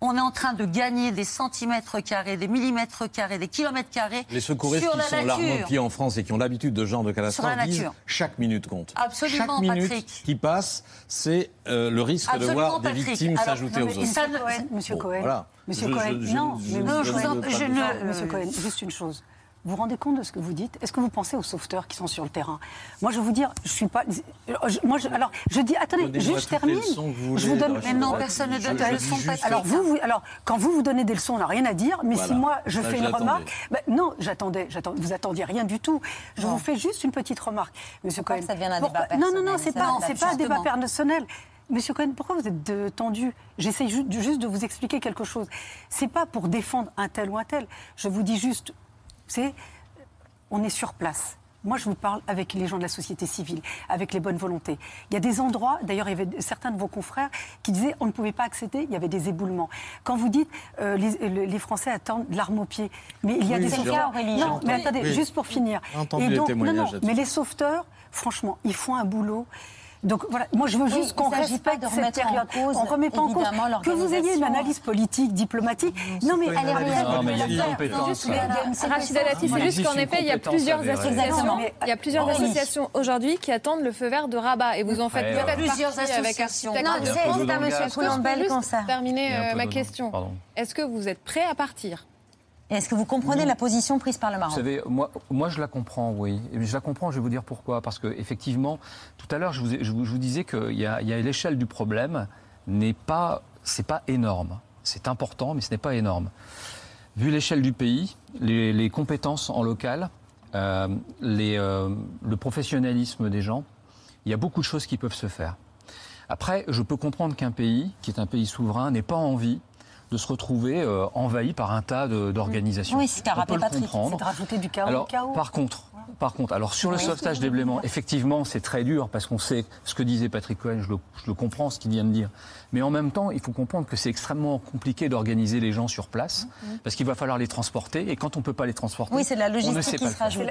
On est en train de gagner des centimètres carrés, des millimètres carrés, des kilomètres carrés Les secouristes sur qui la sont nature. l'arme au pied en France et qui ont l'habitude de ce genre de catastrophe disent chaque minute compte. Absolument, chaque minute Patrick. qui passe, c'est euh, le risque de Absolument, voir des Patrick. victimes Alors, s'ajouter aux autres. ça ne- Cohen, Monsieur Bon, Cohen, voilà. Monsieur Je- Cohen, je- je- non, je- mais Non, je je vous en- ne veux pas je dire ne- ça. Non, Monsieur Cohen, juste une chose. Vous vous rendez compte de ce que vous dites? Est-ce que vous pensez aux sauveteurs qui sont sur le terrain? Moi, je vais vous dire, je suis pas. je- moi, je- alors, je dis, attendez, juste je termine. leçons que vous je vous donne. Mais non, personne ne donne de leçons. Alors, vous, vous- alors, quand vous vous donnez des leçons, on n'a rien à dire. Mais Voilà. si moi, je Ça, fais une remarque, ben, non, j'attendais, j'attendais. Vous attendiez rien du tout. Je vous fais juste une petite remarque, Monsieur Cohen. ça devienne un Pourquoi- débat Non, non, non, personnel, c'est pas, c'est pas un débat personnel. Monsieur Cohen, pourquoi vous êtes tendu? J'essaye ju- juste de vous expliquer quelque chose. C'est pas pour défendre un tel ou un tel. Je vous dis juste, c'est, on est sur place. Moi, je vous parle avec les gens de la société civile, avec les bonnes volontés. Il y a des endroits, d'ailleurs, il y avait certains de vos confrères qui disaient on ne pouvait pas accéder, il y avait des éboulements. Quand vous dites euh, les, le- les Français attendent de l'arme au pied, mais il y a Oui, des cas, Aurélie, Non, mais attendez, Oui. juste pour finir. Et les donc, non, témoignages non, là-dessus. mais les sauveteurs, franchement, ils font un boulot. Donc voilà, moi je veux Oui, juste il qu'on s'agit pas respecte de cette remettre en période. cause, on remet pas en cause que vous ayez une analyse politique, diplomatique. Non mais elle est analyse. réelle. Non, mais il y a des Juste, compétences. mais il y a une Rachida Dati, c'est juste qu'en effet, il y a plusieurs associations, il y a plusieurs associations aujourd'hui qui attendent le feu vert de Rabat. Et vous en faites peut-être. Plusieurs associations. Non, c'est à. Monsieur comme ça. terminer euh, ma question. Est-ce que vous êtes prêt à partir Est-ce que vous comprenez la position prise par le Vous Maroc savez, moi, moi je la comprends, oui. Je la comprends, je vais vous dire pourquoi. Parce que effectivement, tout à l'heure, je vous, je vous- je vous disais qu'il y a, il y a l'échelle du problème n'est pas, c'est pas énorme. C'est important, mais ce n'est pas énorme. Vu l'échelle du pays, les, les compétences en local, euh, les, euh, le professionnalisme des gens, il y a beaucoup de choses qui peuvent se faire. Après, je peux comprendre qu'un pays, qui est un pays souverain, n'ait pas envie de se retrouver euh, envahi par un tas d'organisations. Oui, c'est rappelé le Patrick. C'est de rajouter du chaos Alors, chaos. par contre, par contre, alors sur le Oui. sauvetage des blêments, effectivement, c'est très dur parce qu'on sait ce que disait Patrick Cohen, je le, je le comprends ce qu'il vient de dire. Mais en même temps, il faut comprendre que c'est extrêmement compliqué d'organiser les gens sur place parce qu'il va falloir les transporter et quand on peut pas les transporter, Oui, c'est la on ne logistique sait qui pas se rajoute.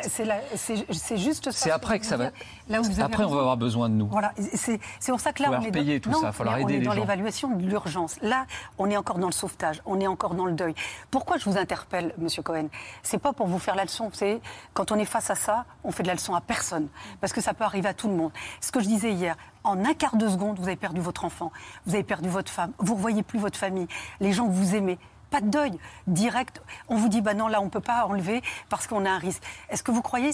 C'est juste ça. C'est ce après que ça va. Là où vous avez Après, on raison. va avoir besoin de nous. Voilà, c'est pour ça que là, on est payer dans, tout non, ça, faut leur mais on aider est les dans l'évaluation de l'urgence. Là, on est encore dans le sauvetage, on est encore dans le deuil. Pourquoi je vous interpelle, Monsieur Cohen? C'est pas pour vous faire la leçon. C'est quand on est face à ça, on fait de la leçon à personne, parce que ça peut arriver à tout le monde. Ce que je disais hier. En un quart de seconde, vous avez perdu votre enfant, vous avez perdu votre femme, vous ne revoyez plus votre famille, les gens que vous aimez. Pas de deuil direct. On vous dit, bah non, là, on ne peut pas enlever parce qu'on a un risque. Est-ce que vous croyez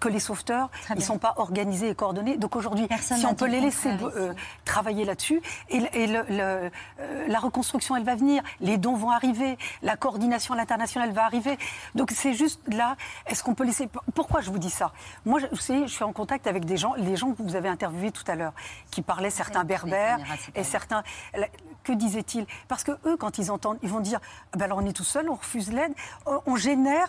que les sauveteurs, ils ne sont pas organisés et coordonnés Donc aujourd'hui, si on peut les laisser euh, travailler là-dessus, et, le- et le- le- euh, la reconstruction, elle va venir, les dons vont arriver, la coordination à l'international va arriver. Donc c'est juste là, est-ce qu'on peut laisser... Pourquoi je vous dis ça? Moi, je, vous savez, je suis en contact avec des gens, les gens que vous avez interviewés tout à l'heure, qui parlaient certains berbères et certains... Que disaient-ils? Parce que eux, quand ils entendent, ils vont dire Ah ben alors on est tout seul, on refuse l'aide, on- génère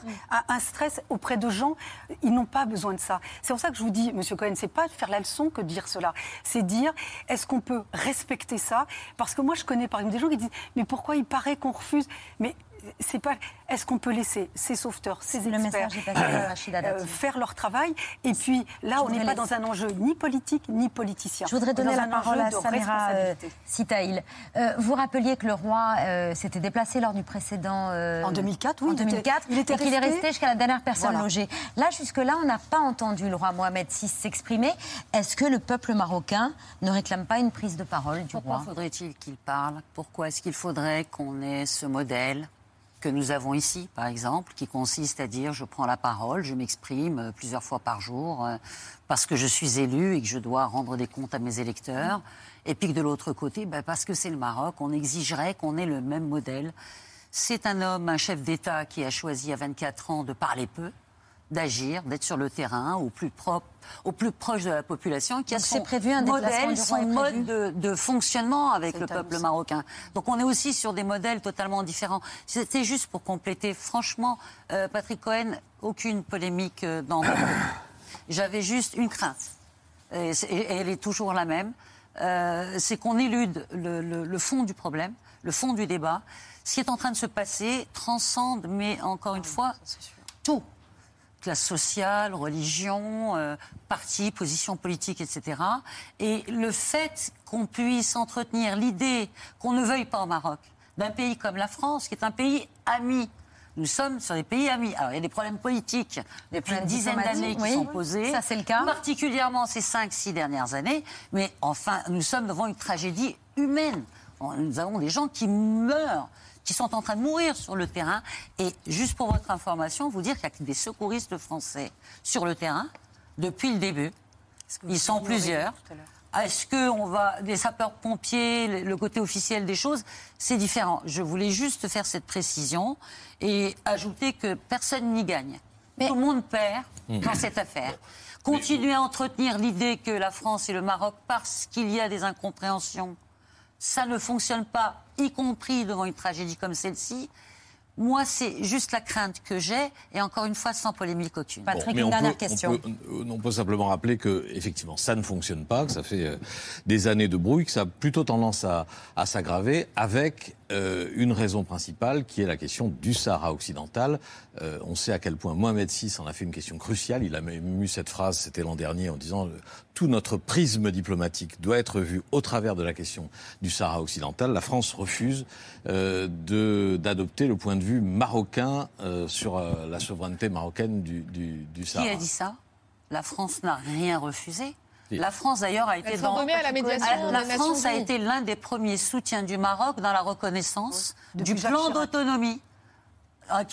un, stress auprès de gens. Ils n'ont pas besoin de ça. C'est pour ça que je vous dis, Monsieur Cohen, c'est pas de faire la leçon que de dire cela. C'est dire est-ce qu'on peut respecter ça? Parce que moi, je connais par exemple des gens qui disent mais pourquoi il paraît qu'on refuse? Mais c'est pas. Est-ce qu'on peut laisser ces sauveteurs, ces Le experts message est passé à Rachida Dati. euh, faire leur travail Et puis là, Je on n'est pas laisser- dans un enjeu ni politique ni politicien. Je voudrais donner la parole à Samira euh, responsabilité. Sitaïl. Euh, vous rappeliez que le roi euh, s'était déplacé lors du précédent. euh, En 2004, oui, En il était- 2004, il était et qu'il est resté- jusqu'à la dernière personne Voilà. logée. Là, jusque-là, on n'a pas entendu le roi Mohamed VI s'exprimer. Est-ce que le peuple marocain ne réclame pas une prise de parole du Pourquoi roi? faudrait-il qu'il parle? Pourquoi est-ce qu'il faudrait qu'on ait ce modèle? Que nous avons ici, par exemple, qui consiste à dire je prends la parole, je m'exprime euh, plusieurs fois par jour euh, parce que je suis élu et que je dois rendre des comptes à mes électeurs. Et puis que de l'autre côté, ben, parce que c'est le Maroc, on exigerait qu'on ait le même modèle. C'est un homme, un chef d'État qui a choisi à 24 ans de parler peu, d'agir, d'être sur le terrain, au plus propre, au plus proche de la population, qui a son prévu, un modèle, son mode de, de fonctionnement avec le le peuple marocain. Donc on est aussi sur des modèles totalement différents. C'était juste pour compléter. Franchement, euh, Patrick Cohen, aucune polémique euh, dans mon. J'avais juste une crainte, et, elle est toujours la même, euh, c'est qu'on élude le, le- le fond du problème, le fond du débat. Ce qui est en train de se passer transcende, mais encore une fois, tout classe sociale, religion, euh, parti, position politique, etc. Et le fait qu'on puisse entretenir l'idée qu'on ne veuille pas au Maroc d'un pays comme la France, qui est un pays ami. Nous sommes sur des pays amis. Alors, il y a des problèmes politiques depuis une dizaine d'années qui oui. sont posés. Ça, c'est le cas. Particulièrement ces 5-6 dernières années. Mais enfin, nous sommes devant une tragédie humaine. Nous avons des gens qui meurent qui sont en train de mourir sur le terrain. Et juste pour votre information, vous dire qu'il y a que des secouristes français sur le terrain depuis le début. Ils sont plusieurs. Est-ce qu'on va des sapeurs-pompiers, le- le côté officiel des choses, c'est différent. Je voulais juste faire cette précision et ajouter que personne n'y gagne. Tout le monde perd Hmm. dans cette affaire. Continuer à entretenir l'idée que la France et le Maroc, parce qu'il y a des incompréhensions, ça ne fonctionne pas, y compris devant une tragédie comme celle-ci. Moi, c'est juste la crainte que j'ai, et encore une fois, sans polémique aucune. Bon, mais on peut- On peut, euh, on peut simplement rappeler que effectivement, ça ne fonctionne pas, que ça fait euh, des années de brouille, que ça a plutôt tendance à, à s'aggraver, avec euh, une raison principale qui est la question du Sahara occidental. Euh, on sait à quel point Mohamed VI en a fait une question cruciale. Il a même eu cette phrase, c'était l'an dernier, en disant euh, tout notre prisme diplomatique doit être vu au travers de la question du Sahara occidental. La France refuse euh, d'adopter le point de vue marocain euh, sur la souveraineté marocaine du, du, du Qui Sahara. a dit ça? La France n'a rien refusé. La France, d'ailleurs, a été dans. à la médiation La France a été l'un des premiers soutiens du Maroc dans la reconnaissance du Jacques plan d'autonomie,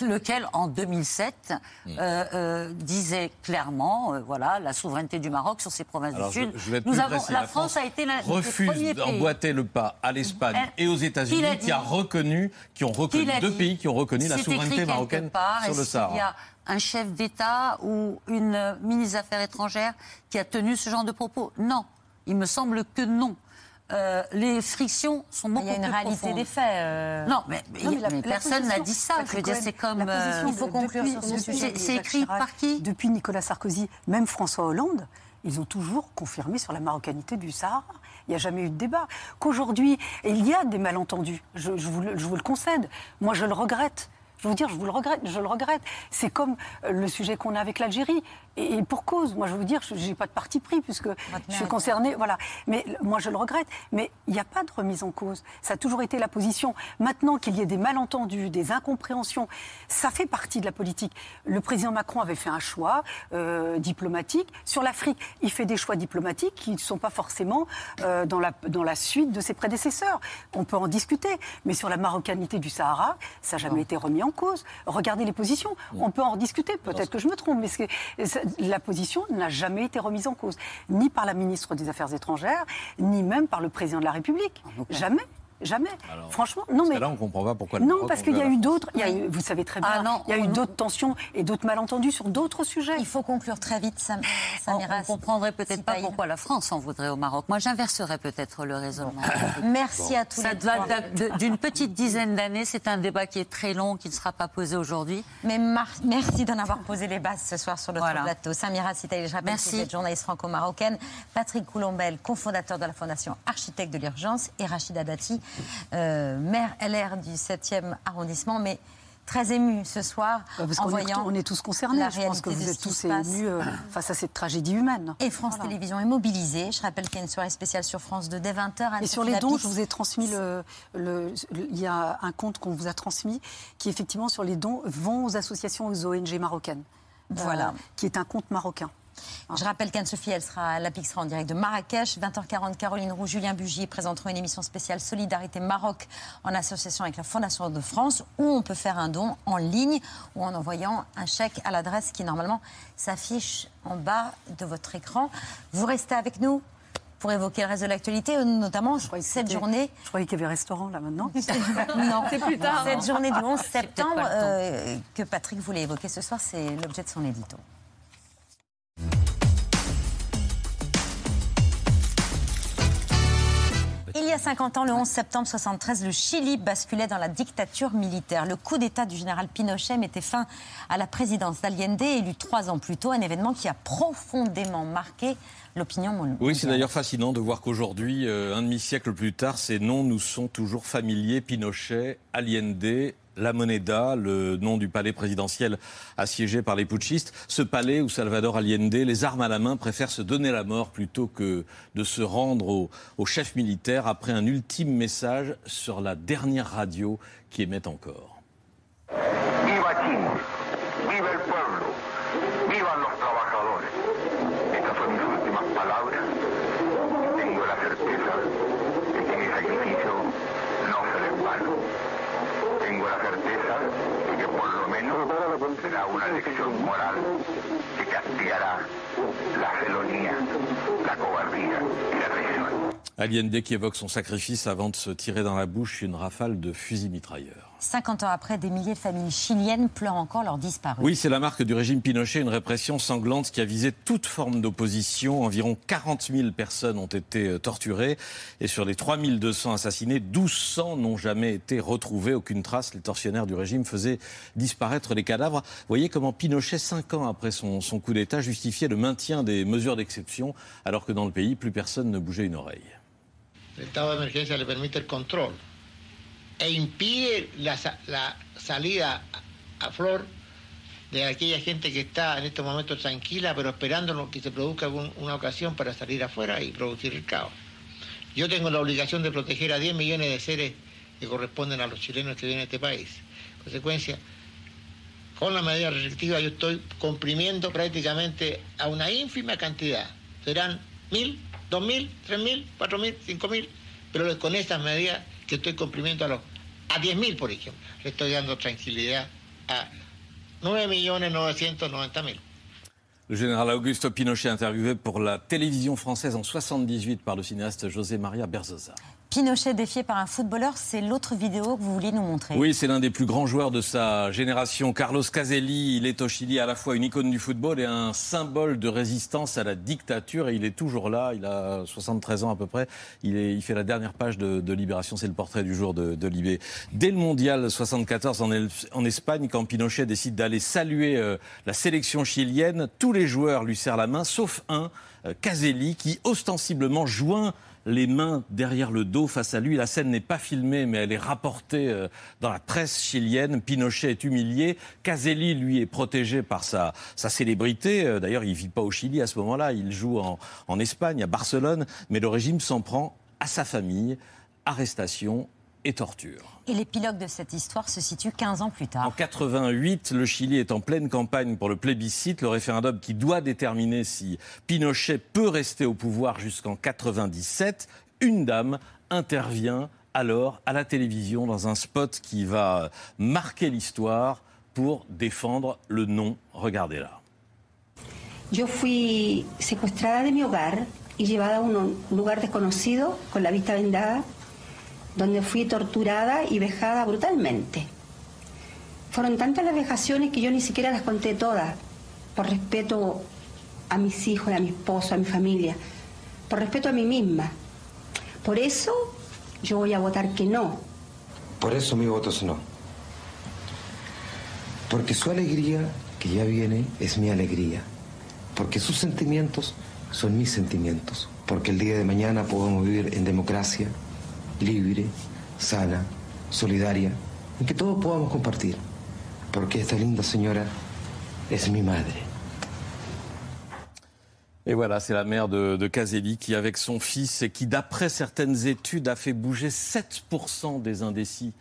lequel, en 2007, Hmm. euh, euh, disait clairement, euh, voilà, la souveraineté du Maroc sur ses provinces Alors, du Sud. je vais être Nous avons, précis. la France a été l'un des premiers pays. d'emboîter le pas à l'Espagne et aux États-Unis l'a qui dit a reconnu, qui ont reconnu Qui l'a deux pays qui ont reconnu la souveraineté marocaine part. sur le Sahara. Un chef d'État ou une ministre des Affaires étrangères qui a tenu ce genre de propos Non. Il me semble que non. Euh, les frictions sont beaucoup Il y a une plus réalité profondes. des faits. euh. Non, mais, mais- Non, mais la- mais la personne n'a dit ça. Je veux dire, c'est comme. euh, Il faut conclure depuis- sur ce sujet. C'est- écrit Chirac, par qui? Depuis Nicolas Sarkozy, même François Hollande, ils ont toujours confirmé sur la marocanité du Sahara. Il n'y a jamais eu de débat. Qu'aujourd'hui, il y a des malentendus, je, je vous, le- je vous le concède. Moi, je le regrette. Je vous dire, je vous le regrette, je le regrette. C'est comme euh, le sujet qu'on a avec l'Algérie. Et, et pour cause, moi je vous dire, je n'ai pas de parti pris puisque je suis concernée. Voilà. Mais moi je le regrette. Mais il n'y a pas de remise en cause. Ça a toujours été la position. Maintenant qu'il y ait des malentendus, des incompréhensions, ça fait partie de la politique. Le président Macron avait fait un choix euh, diplomatique. Sur l'Afrique, il fait des choix diplomatiques qui ne sont pas forcément euh, dans, la, dans la suite de ses prédécesseurs. On peut en discuter. Mais sur la marocanité du Sahara, ça n'a jamais été remis en cause. Regardez les positions. On peut en rediscuter. Peut-être que je me trompe, mais la position n'a jamais été remise en cause. Ni par la ministre des Affaires étrangères, ni même par le président de la République. Jamais. Jamais. Alors, Franchement, non Parce mais. que là, on comprend pas pourquoi le Non, Maroc parce qu'il y a eu d'autres, vous savez très bien, Ah non, il y a eu on- d'autres tensions et d'autres malentendus sur d'autres sujets. Il faut conclure très vite, Sam- On, Samira. on comprendrait peut-être pas pourquoi la France en voudrait au Maroc. Moi, j'inverserais peut-être le raisonnement. Merci à tous Ça les d'une petite dizaine d'années. C'est un débat qui est très long, qui ne sera pas posé aujourd'hui. Mais mar- merci d'en avoir posé les bases ce soir sur notre Voilà. plateau. Samira Sitaïl, je rappelle que Merci. vous êtes journaliste franco-marocaine. Patrick Coulombel, cofondateur de la Fondation Architecte de l'Urgence. Et Rachida Dati, euh, maire LR du 7e arrondissement. Mais très ému ce soir Bah, Parce en qu'on est, on est tous concernés. la Je pense que vous êtes tous émus euh, face à cette tragédie humaine. Et France Voilà. Télévisions est mobilisée. Je rappelle qu'il y a une soirée spéciale sur France 2 dès 20h. Et sur les dons, je vous ai transmis le, le- le- il y a un compte qu'on vous a transmis qui effectivement sur les dons vont aux associations aux ONG marocaines. Voilà. Euh, qui est un compte marocain. Je rappelle qu'Anne-Sophie, elle sera, la PIC sera en direct de Marrakech. 20h40, Caroline Roux, Julien Bugier présenteront une émission spéciale Solidarité Maroc en association avec la Fondation de France où on peut faire un don en ligne ou en envoyant un chèque à l'adresse qui normalement s'affiche en bas de votre écran. Vous restez avec nous pour évoquer le reste de l'actualité, notamment cette journée. Je croyais qu'il y avait restaurant là maintenant. non, C'est plus tard. Cette journée du 11 J'ai peut-être septembre euh, que Patrick voulait évoquer ce soir, c'est l'objet de son édito. Il y a 50 ans, le 11 septembre 73, le Chili basculait dans la dictature militaire. Le coup d'État du général Pinochet mettait fin à la présidence d'Allende, élu trois ans plus tôt, un événement qui a profondément marqué l'opinion. Oui, c'est d'ailleurs fascinant de voir qu'aujourd'hui, euh, un demi-siècle plus tard, ces noms nous sont toujours familiers. Pinochet, Allende, la Moneda, le nom du palais présidentiel assiégé par les putschistes. Ce palais où Salvador Allende, les armes à la main, préfère se donner la mort plutôt que de se rendre au, chef militaire après un ultime message sur la dernière radio qui émet encore Chile, viva el pueblo, vivan los trabajadores. Estas son mis últimas palabras. Tengo la certeza de que mi sacrificio no será en vano. Tengo la certeza de que por lo menos Allende qui évoque son sacrifice avant de se tirer dans la bouche une rafale de fusils mitrailleurs. 50 ans après, des milliers de familles chiliennes pleurent encore leurs disparus. Oui, c'est la marque du régime Pinochet, une répression sanglante qui a visé toute forme d'opposition. Environ 40 000 personnes ont été euh, torturées et sur les 3 200 assassinés, 1200 n'ont jamais été retrouvés. Aucune trace. Les tortionnaires du régime faisaient disparaître les cadavres. Vous voyez comment Pinochet, cinq ans après son, son coup d'État, justifiait le maintien des mesures d'exception alors que dans le pays, plus personne ne bougeait une oreille. El estado de emergencia le control e impide la, la salida a, flor de aquella gente que está en estos momentos tranquila, pero esperando que se produzca una ocasión para salir afuera y producir el caos. Yo tengo la obligación de proteger a 10 millones de seres que corresponden a los chilenos que viven a este país. En consecuencia, con la medida restrictiva yo estoy comprimiendo prácticamente a una ínfima cantidad. Serán mil, dos mil, tres mil, cuatro mil, cinco mil, pero con estas medidas que estoy comprimiendo a los a diez mil, por ejemplo, le estoy dando tranquilidad a nueve millones novecientos mil. Le général Augusto Pinochet interviewé pour la télévision française en 78 par le cinéaste José Maria Berzosa. Pinochet défié par un footballeur, c'est l'autre vidéo que vous vouliez nous montrer. Oui, c'est l'un des plus grands joueurs de sa génération. Carlos Caselli, il est au Chili à la fois une icône du football et un symbole de résistance à la dictature. Et il est toujours là, il a 73 ans à peu près. Il, est- il fait la dernière page de, Libération, c'est le portrait du jour de, de Libé. Dès le mondial 74 en, El- en Espagne, quand Pinochet décide d'aller saluer euh, la sélection chilienne, tous les joueurs lui serrent la main, sauf un, euh, Caselli, qui ostensiblement joint les mains derrière le dos face à lui. La scène n'est pas filmée, mais elle est rapportée euh, dans la presse chilienne. Pinochet est humilié. Caselli, lui, est protégé par sa, sa célébrité. Euh, D'ailleurs, il vit pas au Chili à ce moment-là. Il joue en, en Espagne, à Barcelone. Mais le régime s'en prend à sa famille. Arrestation et torture. Et l'épilogue de cette histoire se situe 15 ans plus tard. En 88, le Chili est en pleine campagne pour le plébiscite, le référendum qui doit déterminer si Pinochet peut rester au pouvoir jusqu'en 97. Une dame intervient alors à la télévision dans un spot qui va marquer l'histoire pour défendre le non. Regardez-la. Yo fui secuestrada de mi hogar y llevada a un lugar desconocido con la vista vendada, donde fui torturada y vejada brutalmente. Fueron tantas las vejaciones que yo ni siquiera las conté todas, por respeto a mis hijos, a mi esposo, a mi familia, por respeto a mí misma. Por eso yo voy a votar que no. Por eso mi voto es no. Porque su alegría, que ya viene, es mi alegría. Porque sus sentimientos son mis sentimientos. Porque el día de mañana podemos vivir en democracia, libre, sana, solidaria, en que todos podamos compartir. porque esta linda señora es mi madre. Et voilà, c'est la mère de, de Caselli qui, avec son fils, et qui, d'après certaines études, a fait bouger 7% des indécis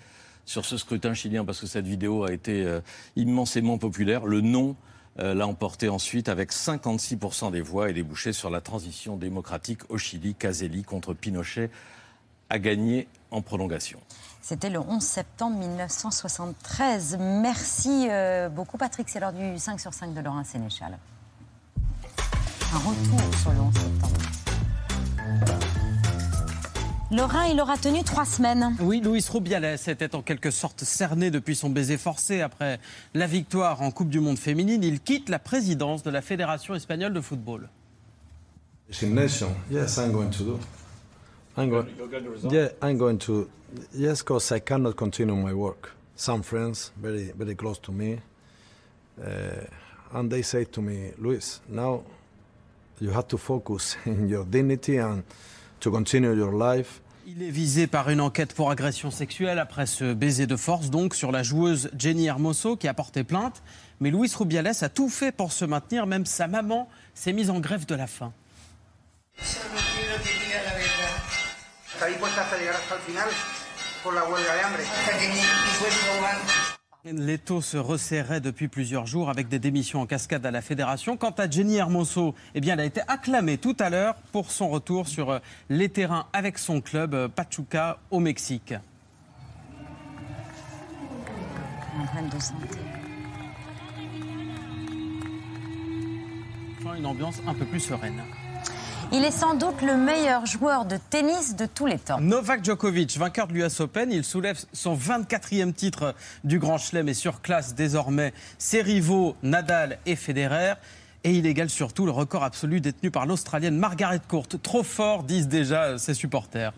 sur ce scrutin chilien, parce que cette vidéo a été euh, immensément populaire. Le non euh, l'a emporté ensuite avec 56% des voix et débouché sur la transition démocratique au Chili. Caselli contre Pinochet a gagné en prolongation. C'était le 11 septembre 1973. Merci euh, beaucoup, Patrick. C'est l'heure du 5 sur 5 de Laurent Sénéchal. Un retour sur le 11 septembre. Laurent, il aura tenu trois semaines. Oui, Luis Rubiales était en quelque sorte cerné depuis son baiser forcé après la victoire en Coupe du Monde féminine. Il quitte la présidence de la Fédération espagnole de football. Resignation. Yes, I'm going to do. I'm going. Yeah, I'm going to. Yes, because I cannot continue my work. Some friends, very very close to me, uh, and they say to me, Luis, now you have to focus in your dignity and to continue your life. Il est visé par une enquête pour agression sexuelle après ce baiser de force, donc sur la joueuse Jenny Hermoso qui a porté plainte. Mais Luis Rubiales a tout fait pour se maintenir, même sa maman s'est mise en grève de la faim. Va- L'étau se resserrait depuis plusieurs jours avec des démissions en cascade à la fédération. Quant à Jenny Hermoso, eh elle a été acclamée tout à l'heure pour son retour sur euh, les terrains avec son club euh, Pachuca au Mexique. Une ambiance un peu plus sereine. Il est sans doute le meilleur joueur de tennis de tous les temps. Novak Djokovic, vainqueur de l'US Open, il soulève son 24e titre du Grand Chelem et surclasse désormais ses rivaux Nadal et Federer. Et il égale surtout le record absolu détenu par l'Australienne Margaret Court. Trop fort, disent déjà ses supporters.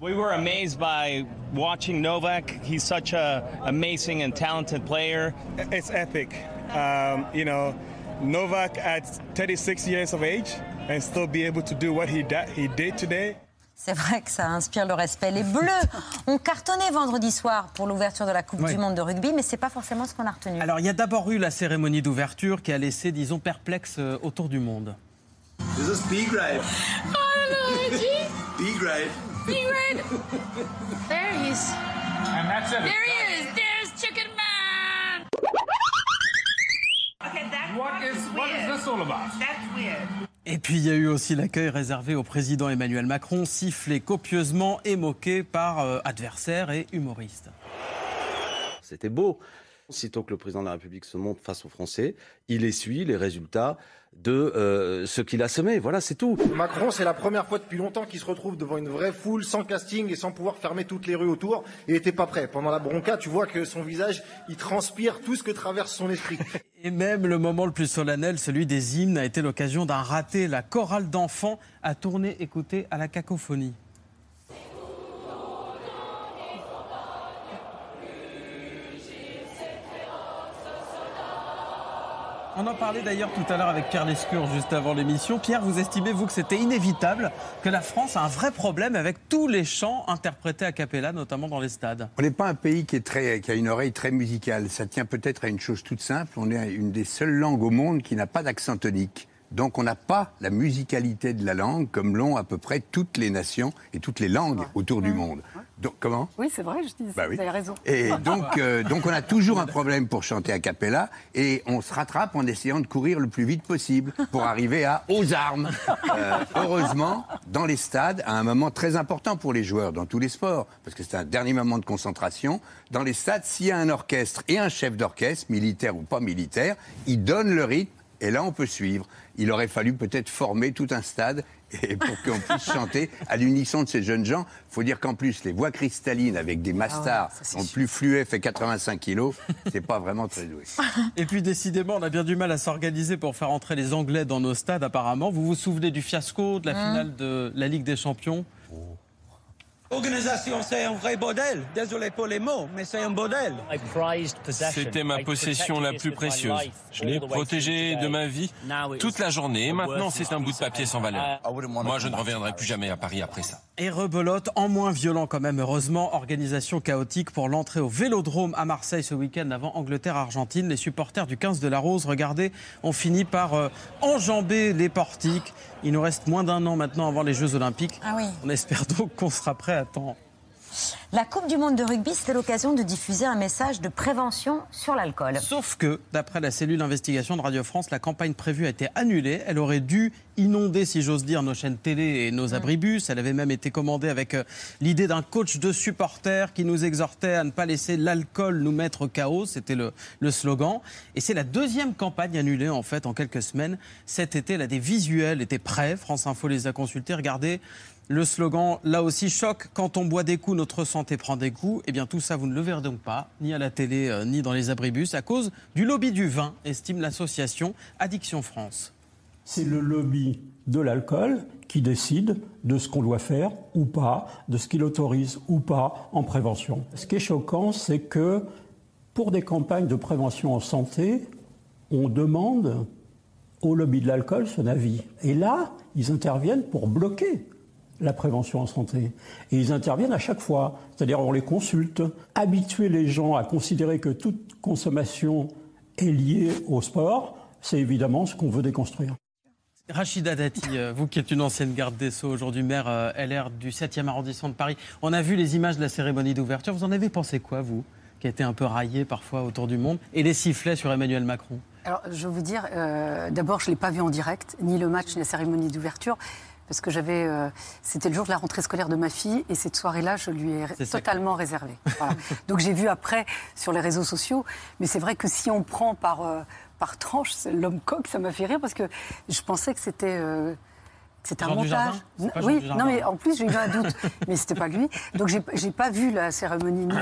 We were amazed by watching Novak. He's such a amazing and talented player. It's epic. Um, you know, Novak at 36 years of age and still be able to do what he, he did today. C'est vrai que ça inspire le respect. Les Bleus ont cartonné vendredi soir pour l'ouverture de la Coupe Oui. du Monde de rugby, mais c'est pas forcément ce qu'on a retenu. Alors, il y a d'abord eu la cérémonie d'ouverture qui a laissé, disons, perplexe euh, autour du monde. This is B grade? Oh, B grade. Big Red. There he is. And that's it. There he is. There's Chicken Man. Okay, that's what is what is this all about? That's weird. Et puis il y a eu aussi l'accueil réservé au président Emmanuel Macron, sifflé copieusement et moqué par euh, adversaires et humoristes. C'était beau. Sitôt que le président de la République se montre face aux Français, il essuie les résultats de euh, ce qu'il a semé. Voilà, c'est tout. Macron, c'est la première fois depuis longtemps qu'il se retrouve devant une vraie foule, sans casting et sans pouvoir fermer toutes les rues autour. Il n'était pas prêt. Pendant la bronca, tu vois que son visage, il transpire tout ce que traverse son esprit. Et même le moment le plus solennel, celui des hymnes, a été l'occasion d'un raté. La chorale d'enfants a tourné écouter à la cacophonie. On en parlait d'ailleurs tout à l'heure avec Pierre Lescure juste avant l'émission. Pierre, vous estimez, vous, que c'était inévitable que la France a un vrai problème avec tous les chants interprétés a cappella, notamment dans les stades? On n'est pas un pays qui, qui a une oreille très musicale. Ça tient peut-être à une chose toute simple. On est une des seules langues au monde qui n'a pas d'accent tonique. Donc on n'a pas la musicalité de la langue comme l'ont à peu près toutes les nations et toutes les langues autour du monde. Donc comment? Oui, c'est vrai, je dis, Bah oui. vous avez raison. Et donc, euh, donc on a toujours un problème pour chanter a cappella et on se rattrape en essayant de courir le plus vite possible pour arriver à aux armes. Euh, heureusement, dans les stades, à un moment très important pour les joueurs dans tous les sports, parce que c'est un dernier moment de concentration, dans les stades, s'il y a un orchestre et un chef d'orchestre, militaire ou pas militaire, ils donnent le rythme et là on peut suivre. Il aurait fallu peut-être former tout un stade et pour qu'on puisse chanter à l'unisson de ces jeunes gens. Il faut dire qu'en plus, les voix cristallines avec des mastars dont le plus fluet fait 85 kilos, c'est pas vraiment très doué. Et puis décidément, on a bien du mal à s'organiser pour faire entrer les Anglais dans nos stades apparemment. Vous vous souvenez du fiasco de la Hein finale de la Ligue des Champions? Organisation, c'est un vrai bordel. Désolé pour les mots, mais c'est un bordel. C'était ma possession la plus précieuse. Je l'ai protégée de ma vie toute la journée et maintenant c'est un bout de papier sans valeur. Moi, je ne reviendrai plus jamais à Paris après ça. Et rebelote, en moins violent quand même, heureusement. Organisation chaotique pour l'entrée au Vélodrome à Marseille ce week-end avant Angleterre-Argentine. Les supporters du 15 de la Rose, regardez, ont fini par euh, enjamber les portiques. Il nous reste moins d'un an maintenant avant les Jeux Olympiques. Ah oui. On espère donc qu'on sera prêt à temps. La Coupe du Monde de rugby, c'était l'occasion de diffuser un message de prévention sur l'alcool. Sauf que, d'après la cellule d'investigation de Radio France, la campagne prévue a été annulée. Elle aurait dû inonder, si j'ose dire, nos chaînes télé et nos abribus. Elle avait même été commandée avec euh, l'idée d'un coach de supporters qui nous exhortait à ne pas laisser l'alcool nous mettre KO. C'était le, le slogan. Et c'est la deuxième campagne annulée, en fait, en quelques semaines. Cet été, là, des visuels étaient prêts. France Info les a consultés. Regardez. Le slogan, là aussi, choc, quand on boit des coups, notre santé prend des coups. Eh bien, tout ça, vous ne le verrez donc pas, ni à la télé, euh, ni dans les abribus, à cause du lobby du vin, estime l'association Addiction France. C'est le lobby de l'alcool qui décide de ce qu'on doit faire ou pas, de ce qu'il autorise ou pas en prévention. Ce qui est choquant, c'est que pour des campagnes de prévention en santé, on demande au lobby de l'alcool son avis. Et là, ils interviennent pour bloquer la prévention en santé. Et ils interviennent à chaque fois, c'est-à-dire on les consulte. Habituer les gens à considérer que toute consommation est liée au sport, c'est évidemment ce qu'on veut déconstruire. Rachida Dati, euh, vous qui êtes une ancienne garde des Sceaux, aujourd'hui maire euh, LR du 7e arrondissement de Paris, on a vu les images de la cérémonie d'ouverture. Vous en avez pensé quoi, vous, qui a été un peu raillé parfois autour du monde, et les sifflets sur Emmanuel Macron? Alors, je veux vous dire, euh, d'abord, je ne l'ai pas vu en direct, ni le match, ni la cérémonie d'ouverture. Parce que j'avais, euh, c'était le jour de la rentrée scolaire de ma fille et cette soirée-là, je lui ai C'est sacré. totalement réservée. Voilà. Donc j'ai vu après sur les réseaux sociaux, mais c'est vrai que si on prend par euh, par tranche, l'homme coq, ça m'a fait rire parce que je pensais que c'était euh, c'était un Jean montage. C'est oui, non mais en plus j'ai eu un doute, mais c'était pas lui. Donc j'ai j'ai pas vu la cérémonie ni,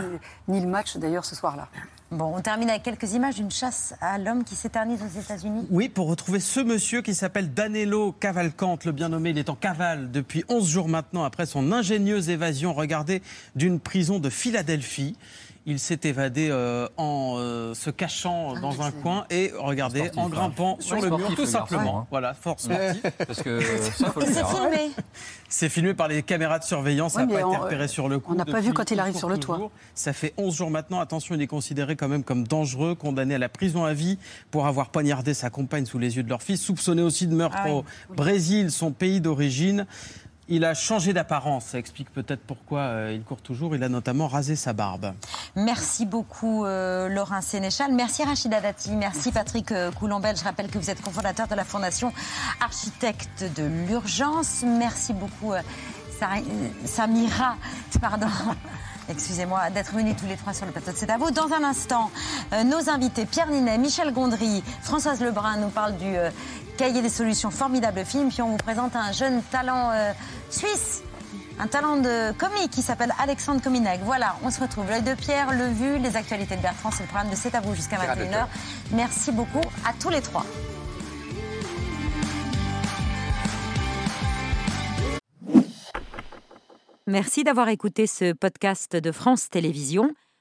ni le match d'ailleurs ce soir-là. Bon, on termine avec quelques images d'une chasse à l'homme qui s'éternise aux États-Unis. Oui, pour retrouver ce monsieur qui s'appelle Danilo Cavalcante, le bien nommé, il est en cavale depuis 11 jours maintenant après son ingénieuse évasion, regardez, d'une prison de Philadelphie. Il s'est évadé euh, en euh, se cachant dans un coin et regardez, Sportif, en hein. grimpant Ouais, sur le sportif, mur, tout simplement. hein. Voilà, force sportive. Parce que ça, faut le Et c'est faire. filmé. C'est filmé par les caméras de surveillance, ça n'a pas été on- repéré sur le coup. on n'a pas vu quand il arrive sur le toit. Ça fait 11 jours maintenant. Attention, il est considéré quand même comme dangereux, condamné à la prison à vie pour avoir poignardé sa compagne sous les yeux de leur fils, soupçonné aussi de meurtre Ah oui. au Brésil, son pays d'origine. Il a changé d'apparence, ça explique peut-être pourquoi euh, il court toujours. Il a notamment rasé sa barbe. Merci beaucoup, euh, Laurent Sénéchal. Merci, Rachida Dati. Merci, Patrick euh, Coulombel. Je rappelle que vous êtes cofondateur de la Fondation Architecte de l'Urgence. Merci beaucoup, euh, euh, Samira. Pardon. Excusez-moi d'être venus tous les trois sur le plateau de C'est à vous. Dans un instant, nos invités, Pierre Ninet, Michel Gondry, Françoise Lebrun nous parlent du Cahier des solutions, formidable film. Puis on vous présente un jeune talent euh, suisse un talent de comique qui s'appelle Alexandre Cominec. Voilà, on se retrouve. L'œil de Pierre, le vu, les actualités de Bertrand, c'est le programme de C'est à vous jusqu'à C'est 21h. Merci beaucoup à tous les trois. Merci d'avoir écouté ce podcast de France Télévisions.